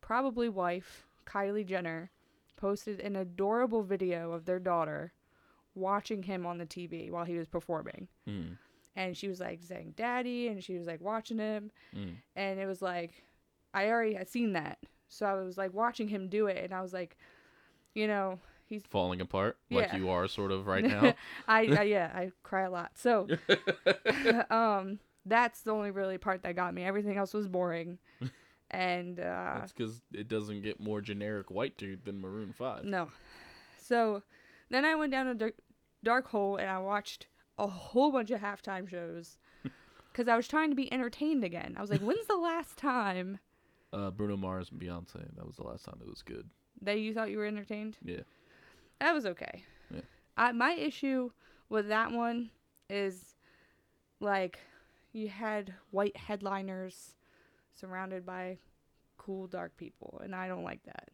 probably wife, Kylie Jenner, posted an adorable video of their daughter watching him on the TV while he was performing. Mm. And she was like saying daddy and she was like watching him Mm. and it was like I already had seen that. So I was like watching him do it and I was like you know, he's Falling apart like Yeah. you are sort of right now. I, I yeah, I cry a lot. So um that's the only really part that got me. Everything else was boring. And uh That's because it doesn't get more generic white dude than Maroon 5. no. So then I went down a dark, dark hole and I watched a whole bunch of halftime shows cuz I was trying to be entertained again. I was like, when's the last time Uh, Bruno Mars and Beyonce. That was the last time it was good. that you thought you were entertained? Yeah. That was okay. Yeah. I, my issue with that one is like you had white headliners surrounded by cool dark people, and I don't like that.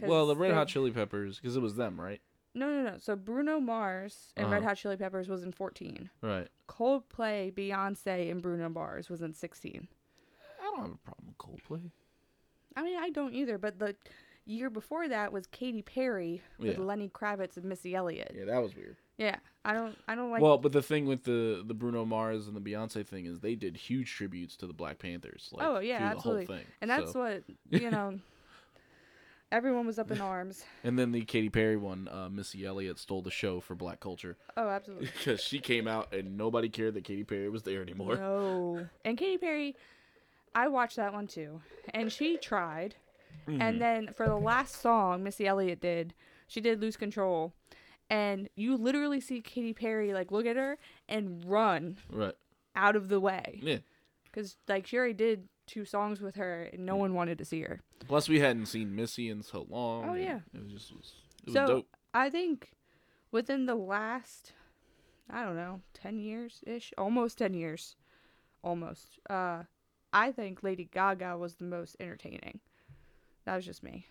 Well, the Red Hot Chili Peppers, because it was them, right? No, no, no. So Bruno Mars and Red Uh-huh. Hot Chili Peppers was in 14. Right. Coldplay, Beyonce, and Bruno Mars was in 16. I don't have a problem with Coldplay. I mean, I don't either, but the year before that was Katy Perry with Yeah. Lenny Kravitz and Missy Elliott. Yeah, that was weird. Yeah, I don't. I don't like. well, but the thing with the the Bruno Mars and the Beyonce thing is they did huge tributes to the Black Panthers. Like, Oh, yeah, absolutely. The whole thing. and that's So- what you know. everyone was up in arms. And then the Katy Perry one, uh, Missy Elliott stole the show for Black culture Oh, absolutely. because she came out and nobody cared that Katy Perry was there anymore. No. And Katy Perry, I watched that one too, and she tried. Mm-hmm. And then for the last song Missy Elliott did, she did "Lose Control," and you literally see Katy Perry like look at her and run Right. out of the way Yeah. because like she already did two songs with her, and no one wanted to see her. Plus, we hadn't seen Missy in so long. Oh, yeah. It was just it was, it so dope. I think within the last, I don't know, ten years ish, almost ten years, almost. Uh, I think Lady Gaga was the most entertaining. That was just me.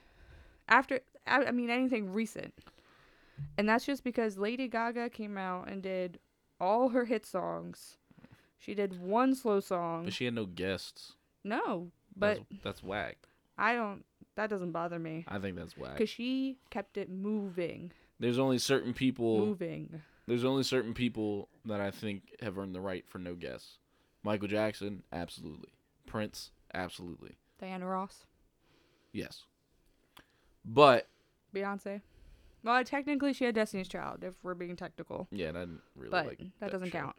After, I, I mean, anything recent, and that's just because Lady Gaga came out and did all her hit songs. She did one slow song. But she had no guests. no, but that's, that's whack. I don't. That doesn't bother me I think that's whack. because she kept it moving, There's only certain people. moving. There's only certain people that I think have earned the right for no guests. Michael Jackson, absolutely. Prince, absolutely. Diana Ross. Yes. But Beyonce. Well, technically, she had Destiny's Child, if we're being technical, yeah, and I didn't really but like that, doesn't show. count.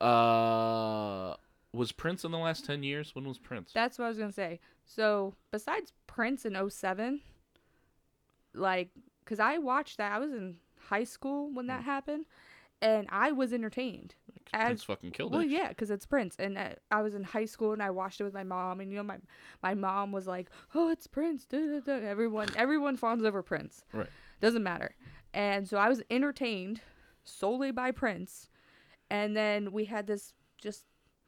Uh, was Prince in the last ten years? When was Prince? That's what I was gonna say. So, besides Prince in 07, like, cause I watched that. I was in high school when Mm. that happened, and I was entertained. Prince As fucking killed well, it. yeah, cause it's Prince, and uh, I was in high school and I watched it with my mom, and you know my my mom was like, "Oh, it's Prince." Da, da, da. Everyone everyone fawns over Prince. Right. Doesn't matter. And so I was entertained solely by Prince, and then we had this just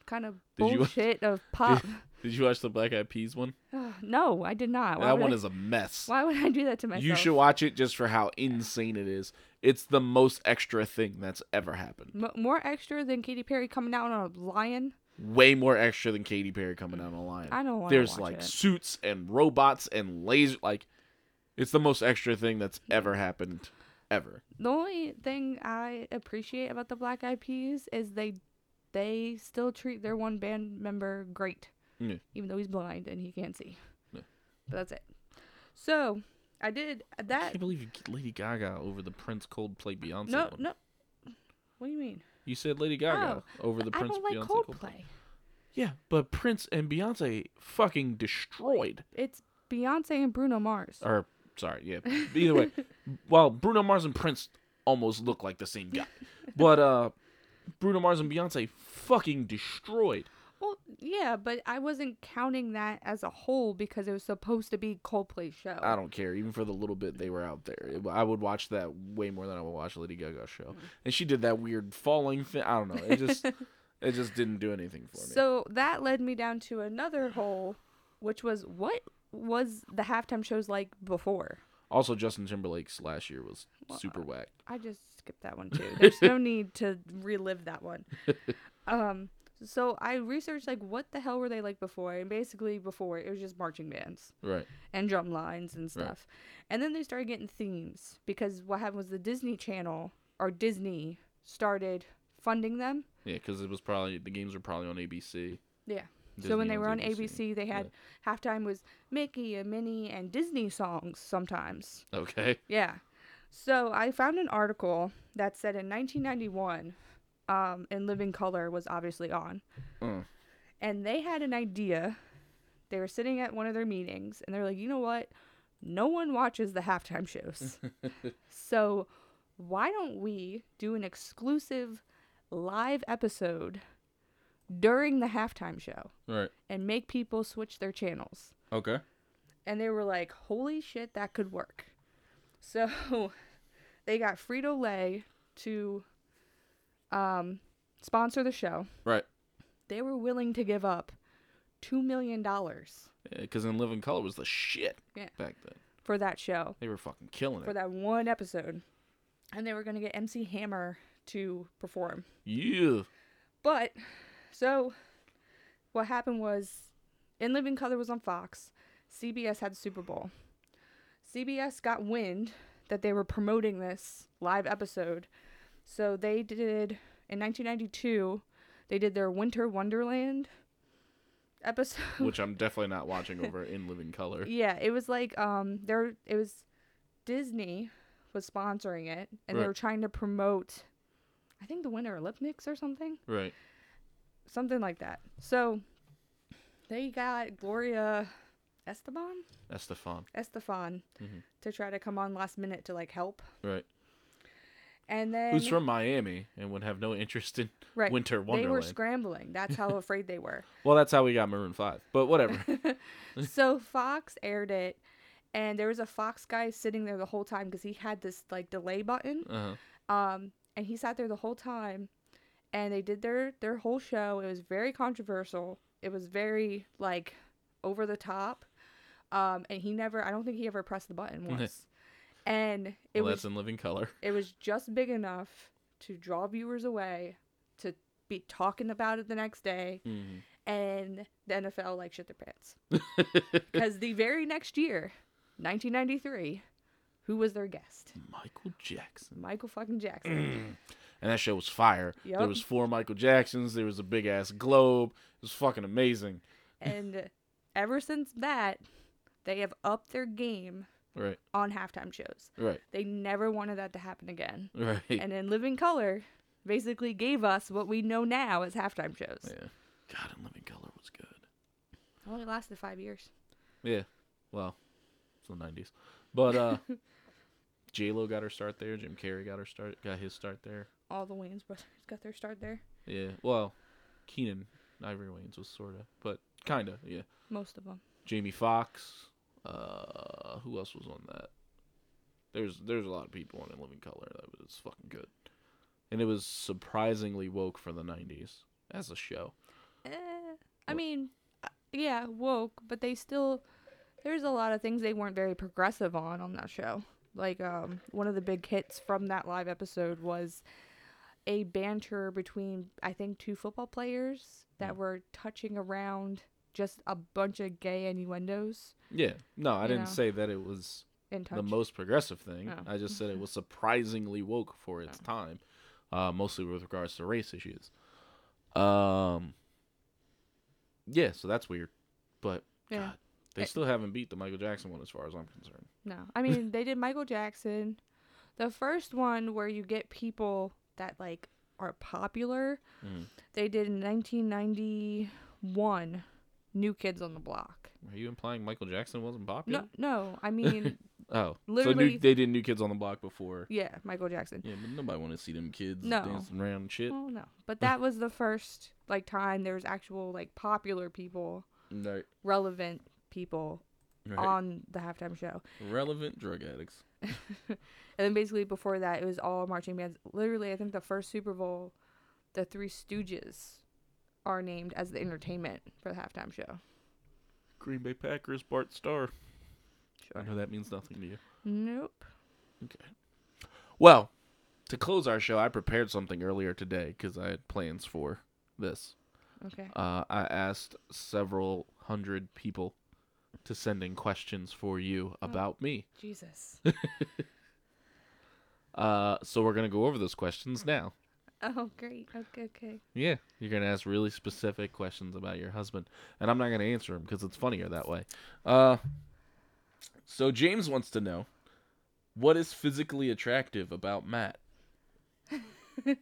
kind of Did bullshit of pop. Did you watch the Black Eyed Peas one? No, I did not. Why that one I, is a mess. Why would I do that to myself? You should watch it just for how insane it is. It's the most extra thing that's ever happened. M- more extra than Katy Perry coming out on a lion. Way more extra than Katy Perry coming out on a lion. I don't want to There's like it. suits and robots and laser. Like, it's the most extra thing that's ever happened, ever. The only thing I appreciate about the Black Eyed Peas is they they still treat their one band member great, Yeah. even though he's blind and he can't see. But that's it. So I did that. I can't believe you get Lady Gaga over the Prince Coldplay Beyonce No, one. no. What do you mean? You said Lady Gaga over the I Prince like Beyonce Coldplay. Yeah, but Prince and Beyonce fucking destroyed. It's Beyonce and Bruno Mars. Or sorry, yeah. Either way, well, Bruno Mars and Prince almost look like the same guy, but uh, Bruno Mars and Beyonce fucking destroyed. Well, yeah, but I wasn't counting that as a whole because it was supposed to be Coldplay show. I don't care, even for the little bit they were out there. It- I would watch that way more than I would watch Lady Gaga's show. Mm. And she did that weird falling thing. I don't know. It just, it just didn't do anything for me. So that led me down to another hole, which was what was the halftime shows like before? also, Justin Timberlake's last year was super whack. I just skipped that one too. There's no need to relive that one. Um, so I researched like what the hell were they like before, and basically before it was just marching bands Right. and drum lines and Right. stuff, and then they started getting themes because what happened was the Disney Channel or Disney started funding them. Yeah, because it was probably the games were probably on ABC. Yeah. so when they were on owns ABC, they had halftime was Mickey and Minnie and Disney songs sometimes. Okay. Yeah. So I found an article that said in 1991, um, In Living Color was obviously on, Mm. and they had an idea. They were sitting at one of their meetings, and they're like, you know what? No one watches the halftime shows, so why don't we do an exclusive live episode during the halftime show Right. and make people switch their channels? Okay. and they were like, "Holy shit, that could work." So they got Frito Lay to um, sponsor the show. Right. They were willing to give up two million dollars Because In Living Color was the shit Yeah. back then. for that show, They were fucking killing it. for that one episode, and they were gonna get MC Hammer to perform. Yeah. But so what happened was In Living Color was on Fox. CBS had the Super Bowl. CBS got wind that they were promoting this live episode So they did in 1992. They did their Winter Wonderland episode. Which I'm definitely not watching over in living color. Yeah, it was like um there it was Disney was sponsoring it and they were trying to promote I think the Winter Olympics or something. Right. Something like that. So they got Gloria Esteban? Estefan. Estefan Mhm. to try to come on last minute to like help. Right. And then Who's from Miami and would have no interest in right, Winter They were Wonderland. scrambling. That's how afraid they were. well, that's how we got Maroon 5. But whatever. so Fox aired it and there was a Fox guy sitting there the whole time because he had this like delay button. uh-huh. Um, and he sat there the whole time, and they did their their whole show. It was very controversial. It was very like over the top. Um, and he never. I don't think he ever pressed the button once. And it Well, was in living color. it was just big enough to draw viewers away, to be talking about it the next day, Mhm. and the NFL like shit their pants because the very next year, 1993, who was their guest? Michael Jackson. Michael fucking Jackson. And that show was fire. There was four Michael Jacksons. There was a big ass globe. It was fucking amazing. and ever since that, they have upped their game Right. on halftime shows. Right. They never wanted that to happen again. Right. And then Living Color, basically gave us what we know now as halftime shows. yeah. God, and living color was good. Only lasted five years. Yeah. Well, it's the nineties. But uh J Lo got her start there. Jim Carrey got her start got his start there. All the Wayans brothers got their start there. Yeah. Well, Keenen Ivory Wayans was sorta, but kinda, yeah. Most of them. Jamie Foxx. Uh who else was on that? There's there's a lot of people on In Living Color that was fucking good. And it was surprisingly woke for the nineties as a show. Eh, I mean, uh, yeah, woke, but they still. There's a lot of things they weren't very progressive on on that show. Like um, one of the big hits from that live episode was a banter between I think two football players that Mm. were touching around just a bunch of gay innuendos Yeah. No, I didn't know. say that it was the most progressive thing. Oh. I just said it was surprisingly woke for its time, uh, mostly with regards to race issues. Um, yeah, so that's weird, but yeah. God, they Eh. still haven't beat the Michael Jackson one as far as I'm concerned. No, I mean they did Michael Jackson. The first one where you get people that like are popular, Mm. they did in 1991. New Kids on the Block. Are you implying Michael Jackson wasn't popular? No, no, I mean Oh, so Literally- new, they did New Kids on the Block before. yeah, Michael Jackson. Yeah, but nobody want to see them kids No. dancing around and shit. Oh no, but that was the first like time there was actual like popular people, Right, relevant people right. on the halftime show. Relevant drug addicts. And then basically before that, it was all marching bands. Literally, I think the first Super Bowl, the Three Stooges are named as the entertainment for the halftime show. Green Bay Packers, Bart Starr. I know that means nothing to you. Nope. Okay. Well, to close our show, I prepared something earlier today because I had plans for this. Okay. Uh, I asked several hundred people to send in questions for you about me. Jesus. Uh, so we're gonna go over those questions now. Oh, great. Okay, okay. Yeah, you're gonna ask really specific questions about your husband, and I'm not gonna answer them because it's funnier that way. Uh, so James wants to know what is physically attractive about Matt.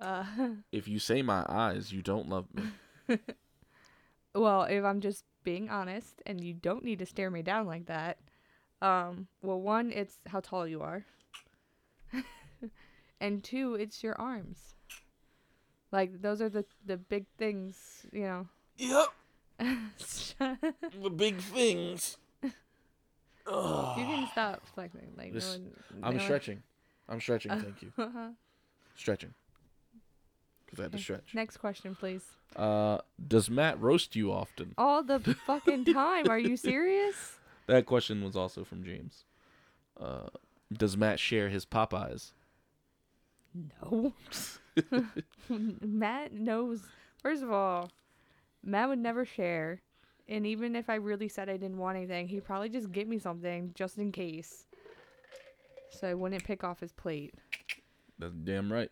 Uh, If you say my eyes, you don't love me. well, if I'm just being honest, and you don't need to stare me down like that, um, well, one, it's how tall you are, and two, it's your arms. Like those are the the big things, you know. Yep, the big things. Oh you can stop flexing. Like no one, I'm no one- stretching. I'm stretching. Thank you. Stretching. Because I had to stretch. Next question, please. Uh, does Matt roast you often? All the fucking time. Are you serious? That question was also from James. Uh, does Matt share his Popeyes? No. Matt knows. First of all, Matt would never share. And even if I really said I didn't want anything, he'd probably just get me something just in case. so I wouldn't pick off his plate. That's damn right.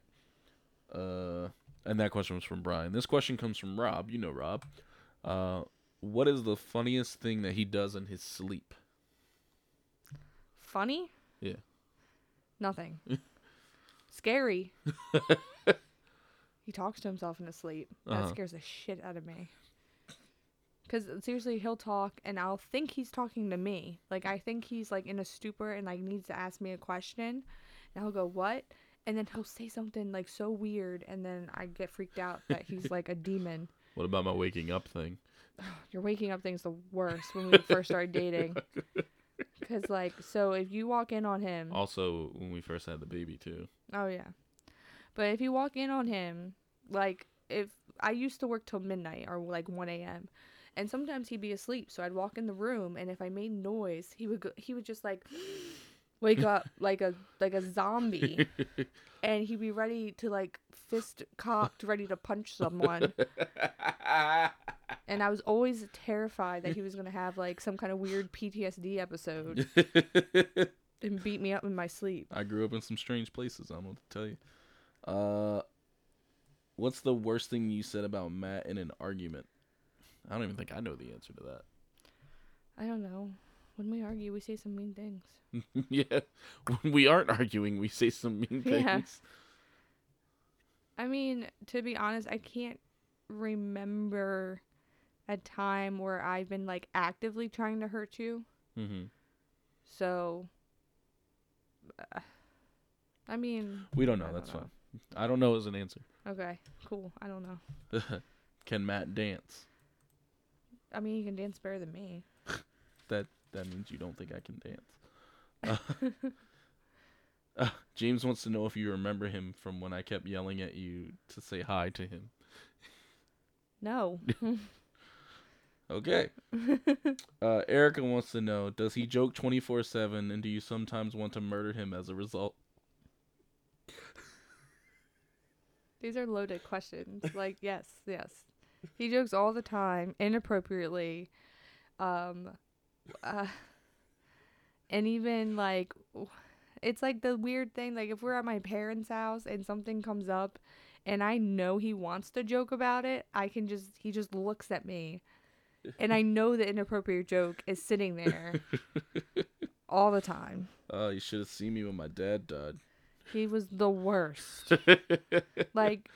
Uh, and that question was from Brian. This question comes from Rob. You know Rob. Uh, what is the funniest thing that he does in his sleep? Funny? Yeah. Nothing. Scary. he talks to himself in his sleep. That Uh-huh. scares the shit out of me. Cause seriously, he'll talk and I'll think he's talking to me. Like I think he's like in a stupor and like needs to ask me a question, and I'll go what, and then he'll say something like so weird, and then I get freaked out that he's like a demon. What about my waking up thing? Your waking up thing's the worst when we first started dating. Cause like so if you walk in on him, Also, when we first had the baby too. Oh yeah. But if you walk in on him, like if I used to work till midnight or like 1 a.m. and sometimes he'd be asleep, so I'd walk in the room and if I made noise, he would go, he would just like wake up like a like a zombie and he'd be ready to like fist cocked ready to punch someone and I was always terrified that he was going to have like some kind of weird PTSD episode and beat me up in my sleep. I grew up in some strange places. i'm going to tell you. Uh, what's the worst thing you said about Matt in an argument? I don't even think I know the answer to that. I don't know. When we argue, we say some mean things. yeah, when we aren't arguing, we say some mean things. Yeah. I mean, to be honest, I can't remember a time where I've been like actively trying to hurt you. hmm So, uh, I mean, We don't know. I don't That's know. fine. I don't know as an answer. okay, cool. I don't know. Can Matt dance? I mean, you can dance better than me. That that means you don't think I can dance. Uh, uh, James wants to know if you remember him from when I kept yelling at you to say hi to him. No. Okay. uh, Erica wants to know: Does he joke twenty four seven, and do you sometimes want to murder him as a result? These are loaded questions. Like, yes, yes. He jokes all the time, inappropriately. Um, uh, and even like, it's like the weird thing. Like, if we're at my parents' house and something comes up, and I know he wants to joke about it, I can just he just looks at me, and I know the inappropriate joke is sitting there all the time. Oh, you should have seen me when my dad died. He was the worst. like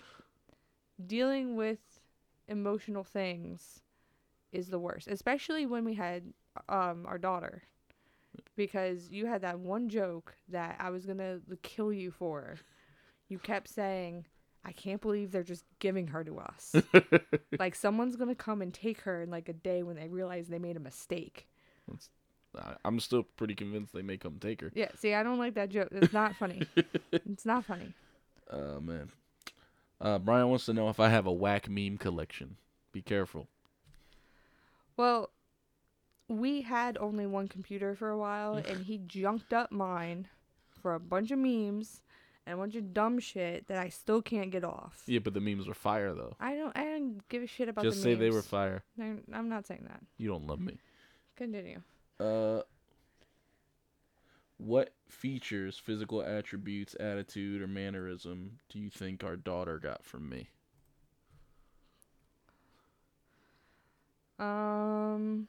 dealing with emotional things is the worst, especially when we had um our daughter. Because you had that one joke that I was going to kill you for. You kept saying, "I can't believe they're just giving her to us." like someone's going to come and take her in like a day when they realize they made a mistake. I- I'm still pretty convinced they may come take her. Yeah, see, I don't like that joke. It's not funny. it's not funny. Oh man. Uh, Brian wants to know if I have a whack meme collection. Be careful. Well, we had only one computer for a while, and he junked up mine for a bunch of memes and a bunch of dumb shit that I still can't get off. Yeah, but the memes were fire though. I don't. I don't give a shit about Just the say memes. they were fire. I'm, I'm not saying that. You don't love me. Continue. Uh, what features, physical attributes, attitude, or mannerism do you think our daughter got from me? Um.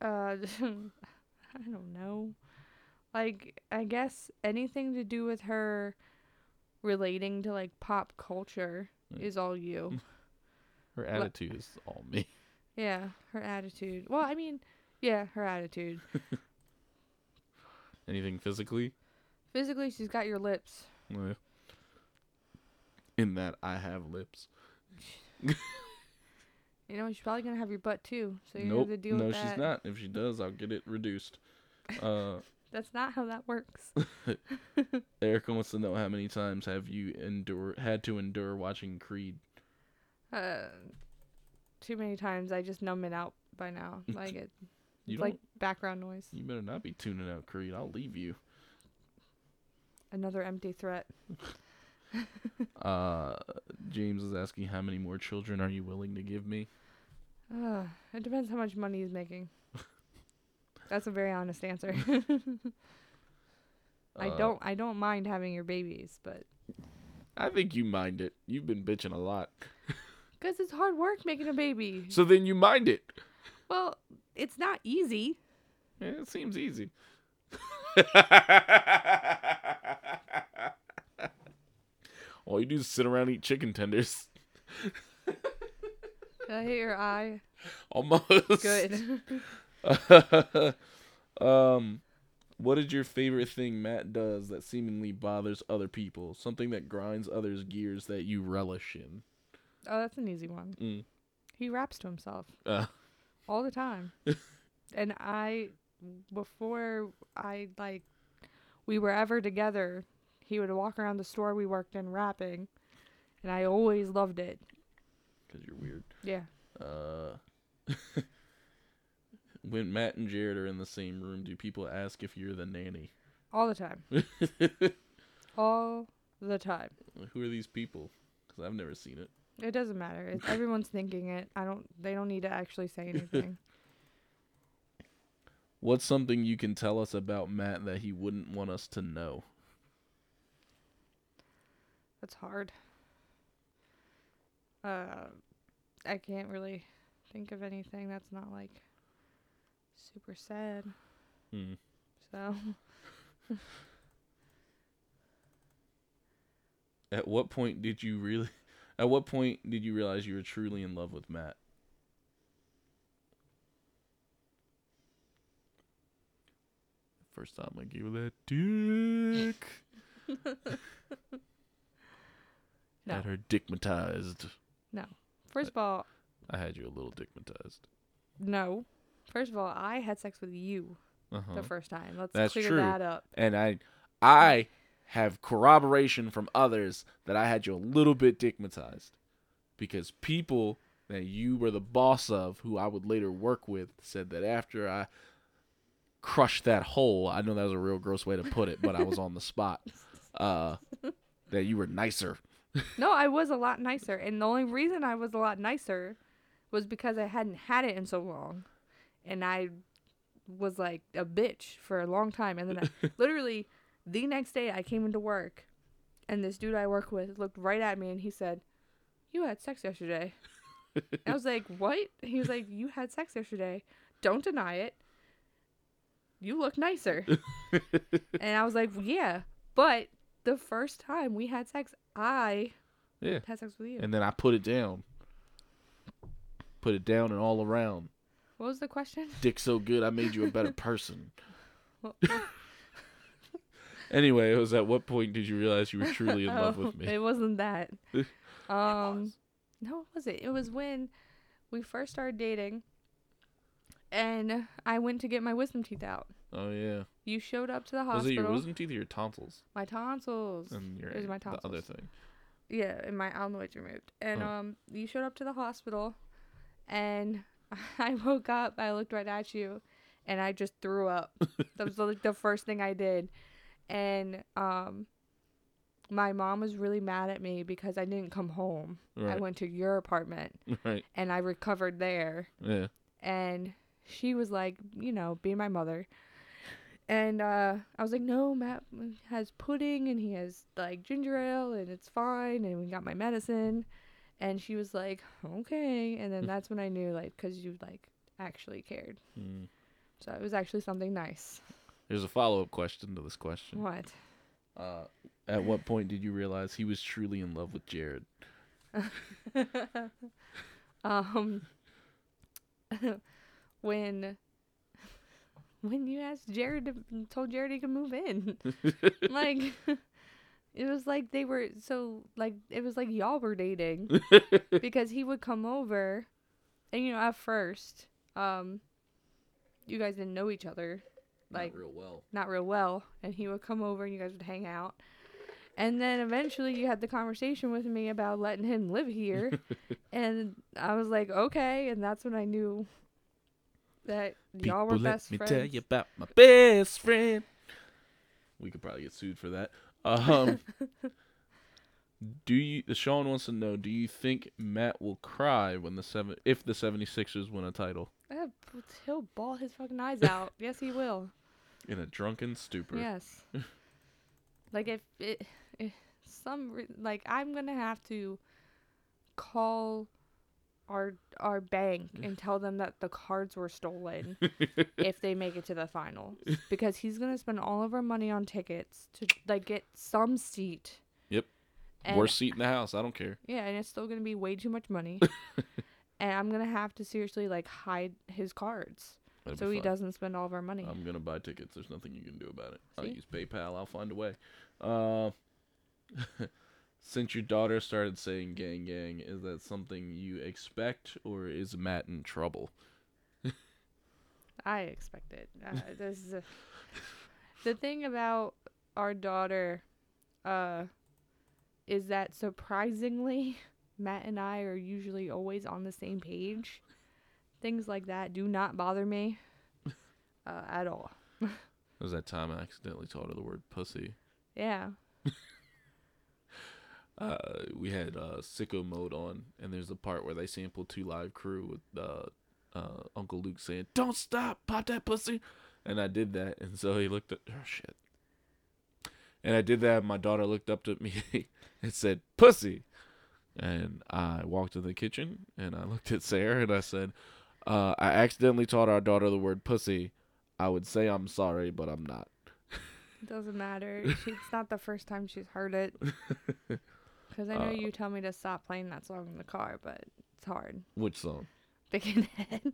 Uh, I don't know. Like, I guess anything to do with her relating to like pop culture Yeah. is all you. Her attitude is all me. Yeah, her attitude. Well, I mean, yeah, her attitude. Anything physically? Physically, she's got your lips. In that I have lips. You know, she's probably gonna have your butt too. So you nope. have to deal No, with that. No, she's not. If she does, I'll get it reduced. Uh, That's not how that works. Erica wants to know how many times have you endure had to endure watching Creed? Uh, too many times. I just numb it out by now. Like it, You it's like background noise. you better not be tuning out Creed. I'll leave you. Another empty threat. Uh, James is asking how many more children are you willing to give me? Uh, it depends how much money he's making. That's a very honest answer. I Uh, don't I don't mind having your babies, but I think you mind it. You've been bitching a lot. cuz it's hard work making a baby. So then you mind it. Well, it's not easy. Yeah, it seems easy. All you do is sit around and eat chicken tenders. Did I hit your eye? Almost. Good. um, what is your favorite thing Matt does that seemingly bothers other people? Something that grinds others' gears that you relish in. oh, that's an easy one. Mm. He raps to himself Uh, all the time. and I before I like we were ever together, he would walk around the store we worked in rapping, and I always loved it. Cause you're weird. Yeah. Uh, when Matt and Jared are in the same room, do people ask if you're the nanny? All the time. all the time. Who are these people? Because I've never seen it. It doesn't matter. It, everyone's thinking it. I don't. They don't need to actually say anything. What's something you can tell us about Matt that he wouldn't want us to know? That's hard. Uh, I can't really think of anything that's not like super sad. Hmm. So At what point did you really? At what point did you realize you were truly in love with Matt? First time I gave her that dick. No. Had her dickmatized. first of all, I had you a little dickmatized. no. First of all, I had sex with you Uh-huh. the first time. Let's That's clear true. that up. and I, I have corroboration from others that I had you a little bit dickmatized, because people that you were the boss of, who I would later work with, said that after I crushed that hole, I know that was a real gross way to put it, but I was on the spot. Uh, that you were nicer. No, I was a lot nicer, and the only reason I was a lot nicer was because I hadn't had it in so long, and I was like a bitch for a long time. And then I, literally the next day, I came into work, and this dude I work with looked right at me, and he said, "You had sex yesterday." I was like, "What?" He was like, "You had sex yesterday. Don't deny it. You look nicer." and I was like, "Yeah," but the first time we had sex, I Yeah. had sex with you. And then I put it down. Put it down and all around. What was the question? Dick so good, I made you a better person. Anyway, it was at what point did you realize you were truly in love Oh, with me? It wasn't that. Um, no, it wasn't. It was when we first started dating, and I went to get my wisdom teeth out. Oh yeah. You showed up to the hospital. Was it your wisdom teeth or your tonsils? my tonsils. And your It was my tonsils. the other thing. Yeah, and my almost removed. And Oh. um, you showed up to the hospital, and I woke up. I looked right at you, and I just threw up. that was like the first thing I did, and um, my mom was really mad at me because I didn't come home. I went to your apartment, Right. and I recovered there. Yeah. And she was like, you know, being my mother. And uh, I was like, no, Matt has pudding and he has like ginger ale and it's fine. And we got my medicine. And she was like, okay. And then that's when I knew, like, because you like actually cared. Mm. So it was actually something nice. There's a follow up question to this question. What? Uh, at what point did you realize he was truly in love with Jared? um, when when you asked Jared to told Jared he could move in, like it was like they were so like it was like y'all were dating because he would come over, and you know at first, um, you guys didn't know each other, like real well. not real well, and he would come over and you guys would hang out. And then eventually you had the conversation with me about letting him live here. and I was like, okay. And that's when I knew that y'all were People, let best me friends. tell you about my best friend. We could probably get sued for that. Um, do you? The Sean wants to know: Do you think Matt will cry when the seven if the 76ers win a title? Uh, he'll ball his fucking eyes out. yes, he will. In a drunken stupor. Yes. like if it, if some re- like I'm gonna have to call our our bank and tell them that the cards were stolen if they make it to the final because he's gonna spend all of our money on tickets to like get some seat. Yep. And, Worst seat in the house. I don't care. Yeah, and it's still gonna be way too much money. and I'm gonna have to seriously like hide his cards That'd so he doesn't spend all of our money. I'm gonna buy tickets. There's nothing you can do about it. I'll use PayPal. I'll find a way. Uh, since your daughter started saying "gang gang," is that something you expect, or is Matt in trouble? I expect it. Uh, this is a, the thing about our daughter, uh, is that surprisingly, Matt and I are usually always on the same page. Things like that do not bother me, uh, at all. There was that time I accidentally taught her the word pussy. Yeah. Uh, we had uh, sicko mode on, and there's a part where they sample Two Live Crew with uh, uh, Uncle Luke saying, "Don't stop, pop that pussy," and I did that, and so he looked at oh shit, and I did that. And my daughter looked up at me and said, "Pussy," and I walked to the kitchen and I looked at Sarah and I said, uh, "I accidentally taught our daughter the word pussy. I would say I'm sorry, but I'm not." It doesn't matter. She, it's not the first time she's heard it. Because I know Uh, you tell me to stop playing that song in the car, but it's hard. Which song? Big head.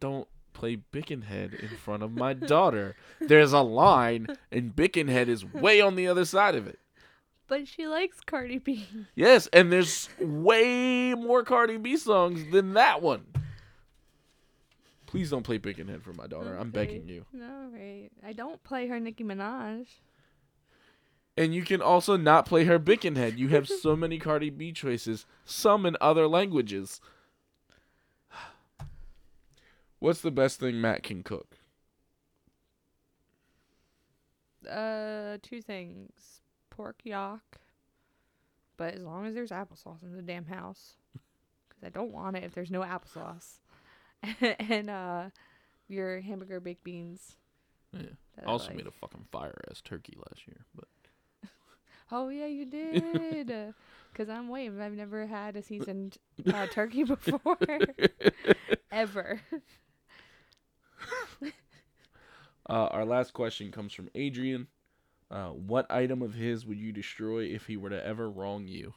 don't play Bickenhead in front of my daughter. There's a line, and Bickenhead is way on the other side of it. But she likes Cardi B. Yes, and there's way more Cardi B songs than that one. Please don't play Bickenhead for my daughter. I'm begging you. No, right. I don't play her Nicki Minaj. And you can also not play her Bickenhead. You have so many Cardi B choices, some in other languages. What's the best thing Matt can cook? Uh, two things: pork yak, but as long as there's applesauce in the damn house, because I don't want it if there's no applesauce, and uh, your hamburger baked beans. Yeah. I also like. made a fucking fire ass turkey last year, but Oh yeah, you did. Because I'm waiting. I've never had a seasoned uh, turkey before, ever. Uh, our last question comes from Adrian. Uh, what item of his would you destroy if he were to ever wrong you?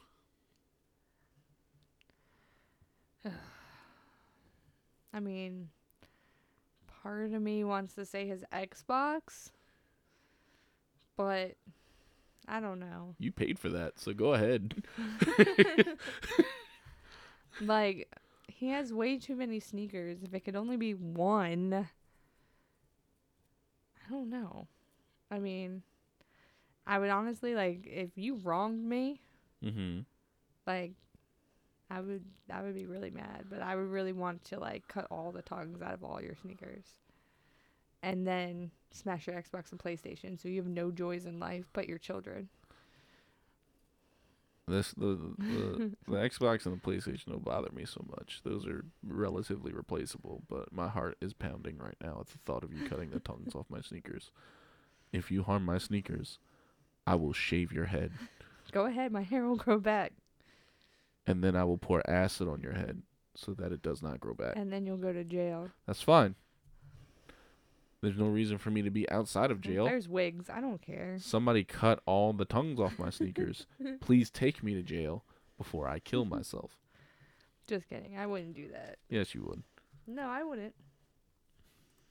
I mean, part of me wants to say his Xbox, but I don't know. You paid for that, so go ahead. Like, he has way too many sneakers. If it could only be one, I don't know. I mean, I would honestly like if you wronged me, Mm-hmm. like I would I would be really mad, but I would really want to like cut all the tongues out of all your sneakers. And then smash your Xbox and PlayStation so you have no joys in life but your children. This the, the the Xbox and the PlayStation don't bother me so much. Those are relatively replaceable, but my heart is pounding right now at the thought of you cutting the tongues off my sneakers. If you harm my sneakers, I will shave your head, Go ahead, my hair will grow back. and then I will pour acid on your head so that it does not grow back. And then you'll go to jail. That's fine. There's no reason for me to be outside of jail. There's wigs. I don't care. Somebody cut all the tongues off my sneakers. Please take me to jail before I kill myself. Just kidding. I wouldn't do that. Yes, you would. No, I wouldn't.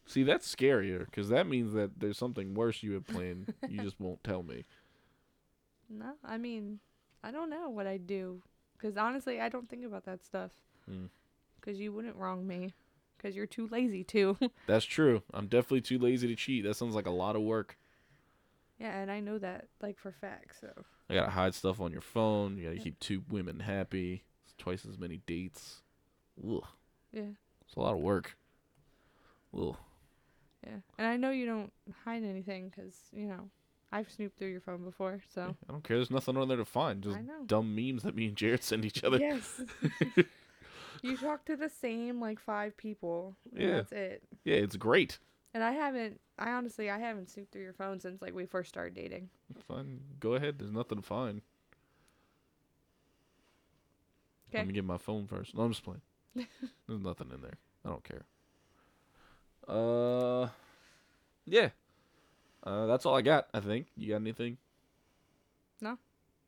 See, that's scarier because that means that there's something worse you have planned. you just won't tell me. No, I mean, I don't know what I'd do. Because honestly, I don't think about that stuff. Mm. Because you wouldn't wrong me. Because you're too lazy to. That's true. I'm definitely too lazy to cheat. That sounds like a lot of work. yeah, and I know that, like, for facts, so. I gotta hide stuff on your phone. You gotta keep two women happy. It's twice as many dates. Ugh, Yeah, it's a lot of work. Ugh. yeah. And I know you don't hide anything because, you know, I've snooped through your phone before, so. I don't care. There's nothing on there to find. Just dumb memes that me and Jared send each other. Yes. You talk to the same like five people. Yeah. That's it. Yeah, it's great. And I haven't. I honestly, I haven't snooped through your phone since like we first started dating. Fine. Go ahead. There's nothing to find. Let me get my phone first. No, I'm just playing. There's nothing in there. I don't care. Uh, yeah. Uh, that's all I got. I think. You got anything? No.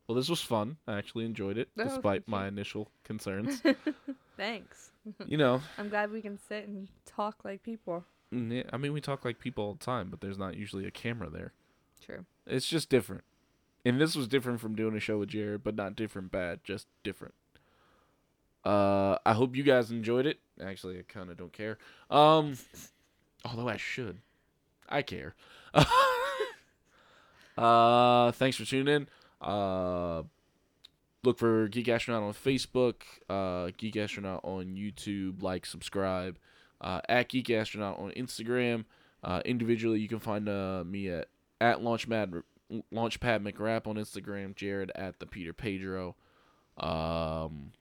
Well, this was fun. I actually enjoyed it, Oh, despite my initial concerns. Thanks. you know, I'm glad we can sit and talk like people. mm, yeah, I mean, we talk like people all the time, but there's not usually a camera there. True. It's just different. And this was different from doing a show with Jared, but not different bad, just different. Uh I hope you guys enjoyed it. Actually, I kind of don't care. Um although I should. I care. uh thanks for tuning in. Uh look for Geek Astronaut on Facebook, uh Geek Astronaut on YouTube, like, subscribe. Uh at Geek Astronaut on Instagram. Uh individually you can find uh me at at Launchpad Launchpad McRap on Instagram, Jared at the Peter Pedro. Um,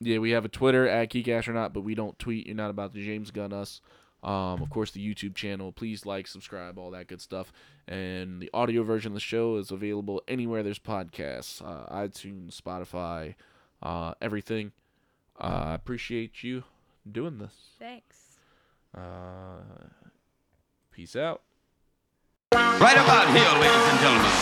yeah, we have a Twitter at Geek Astronaut, but we don't tweet. You're not about to James Gunn us. Um, of course, the YouTube channel. Please like, subscribe, all that good stuff. And the audio version of the show is available anywhere there's podcasts, uh, iTunes, Spotify, uh, everything. Uh, I appreciate you doing this. Thanks. Uh, peace out. Right about here, ladies and gentlemen.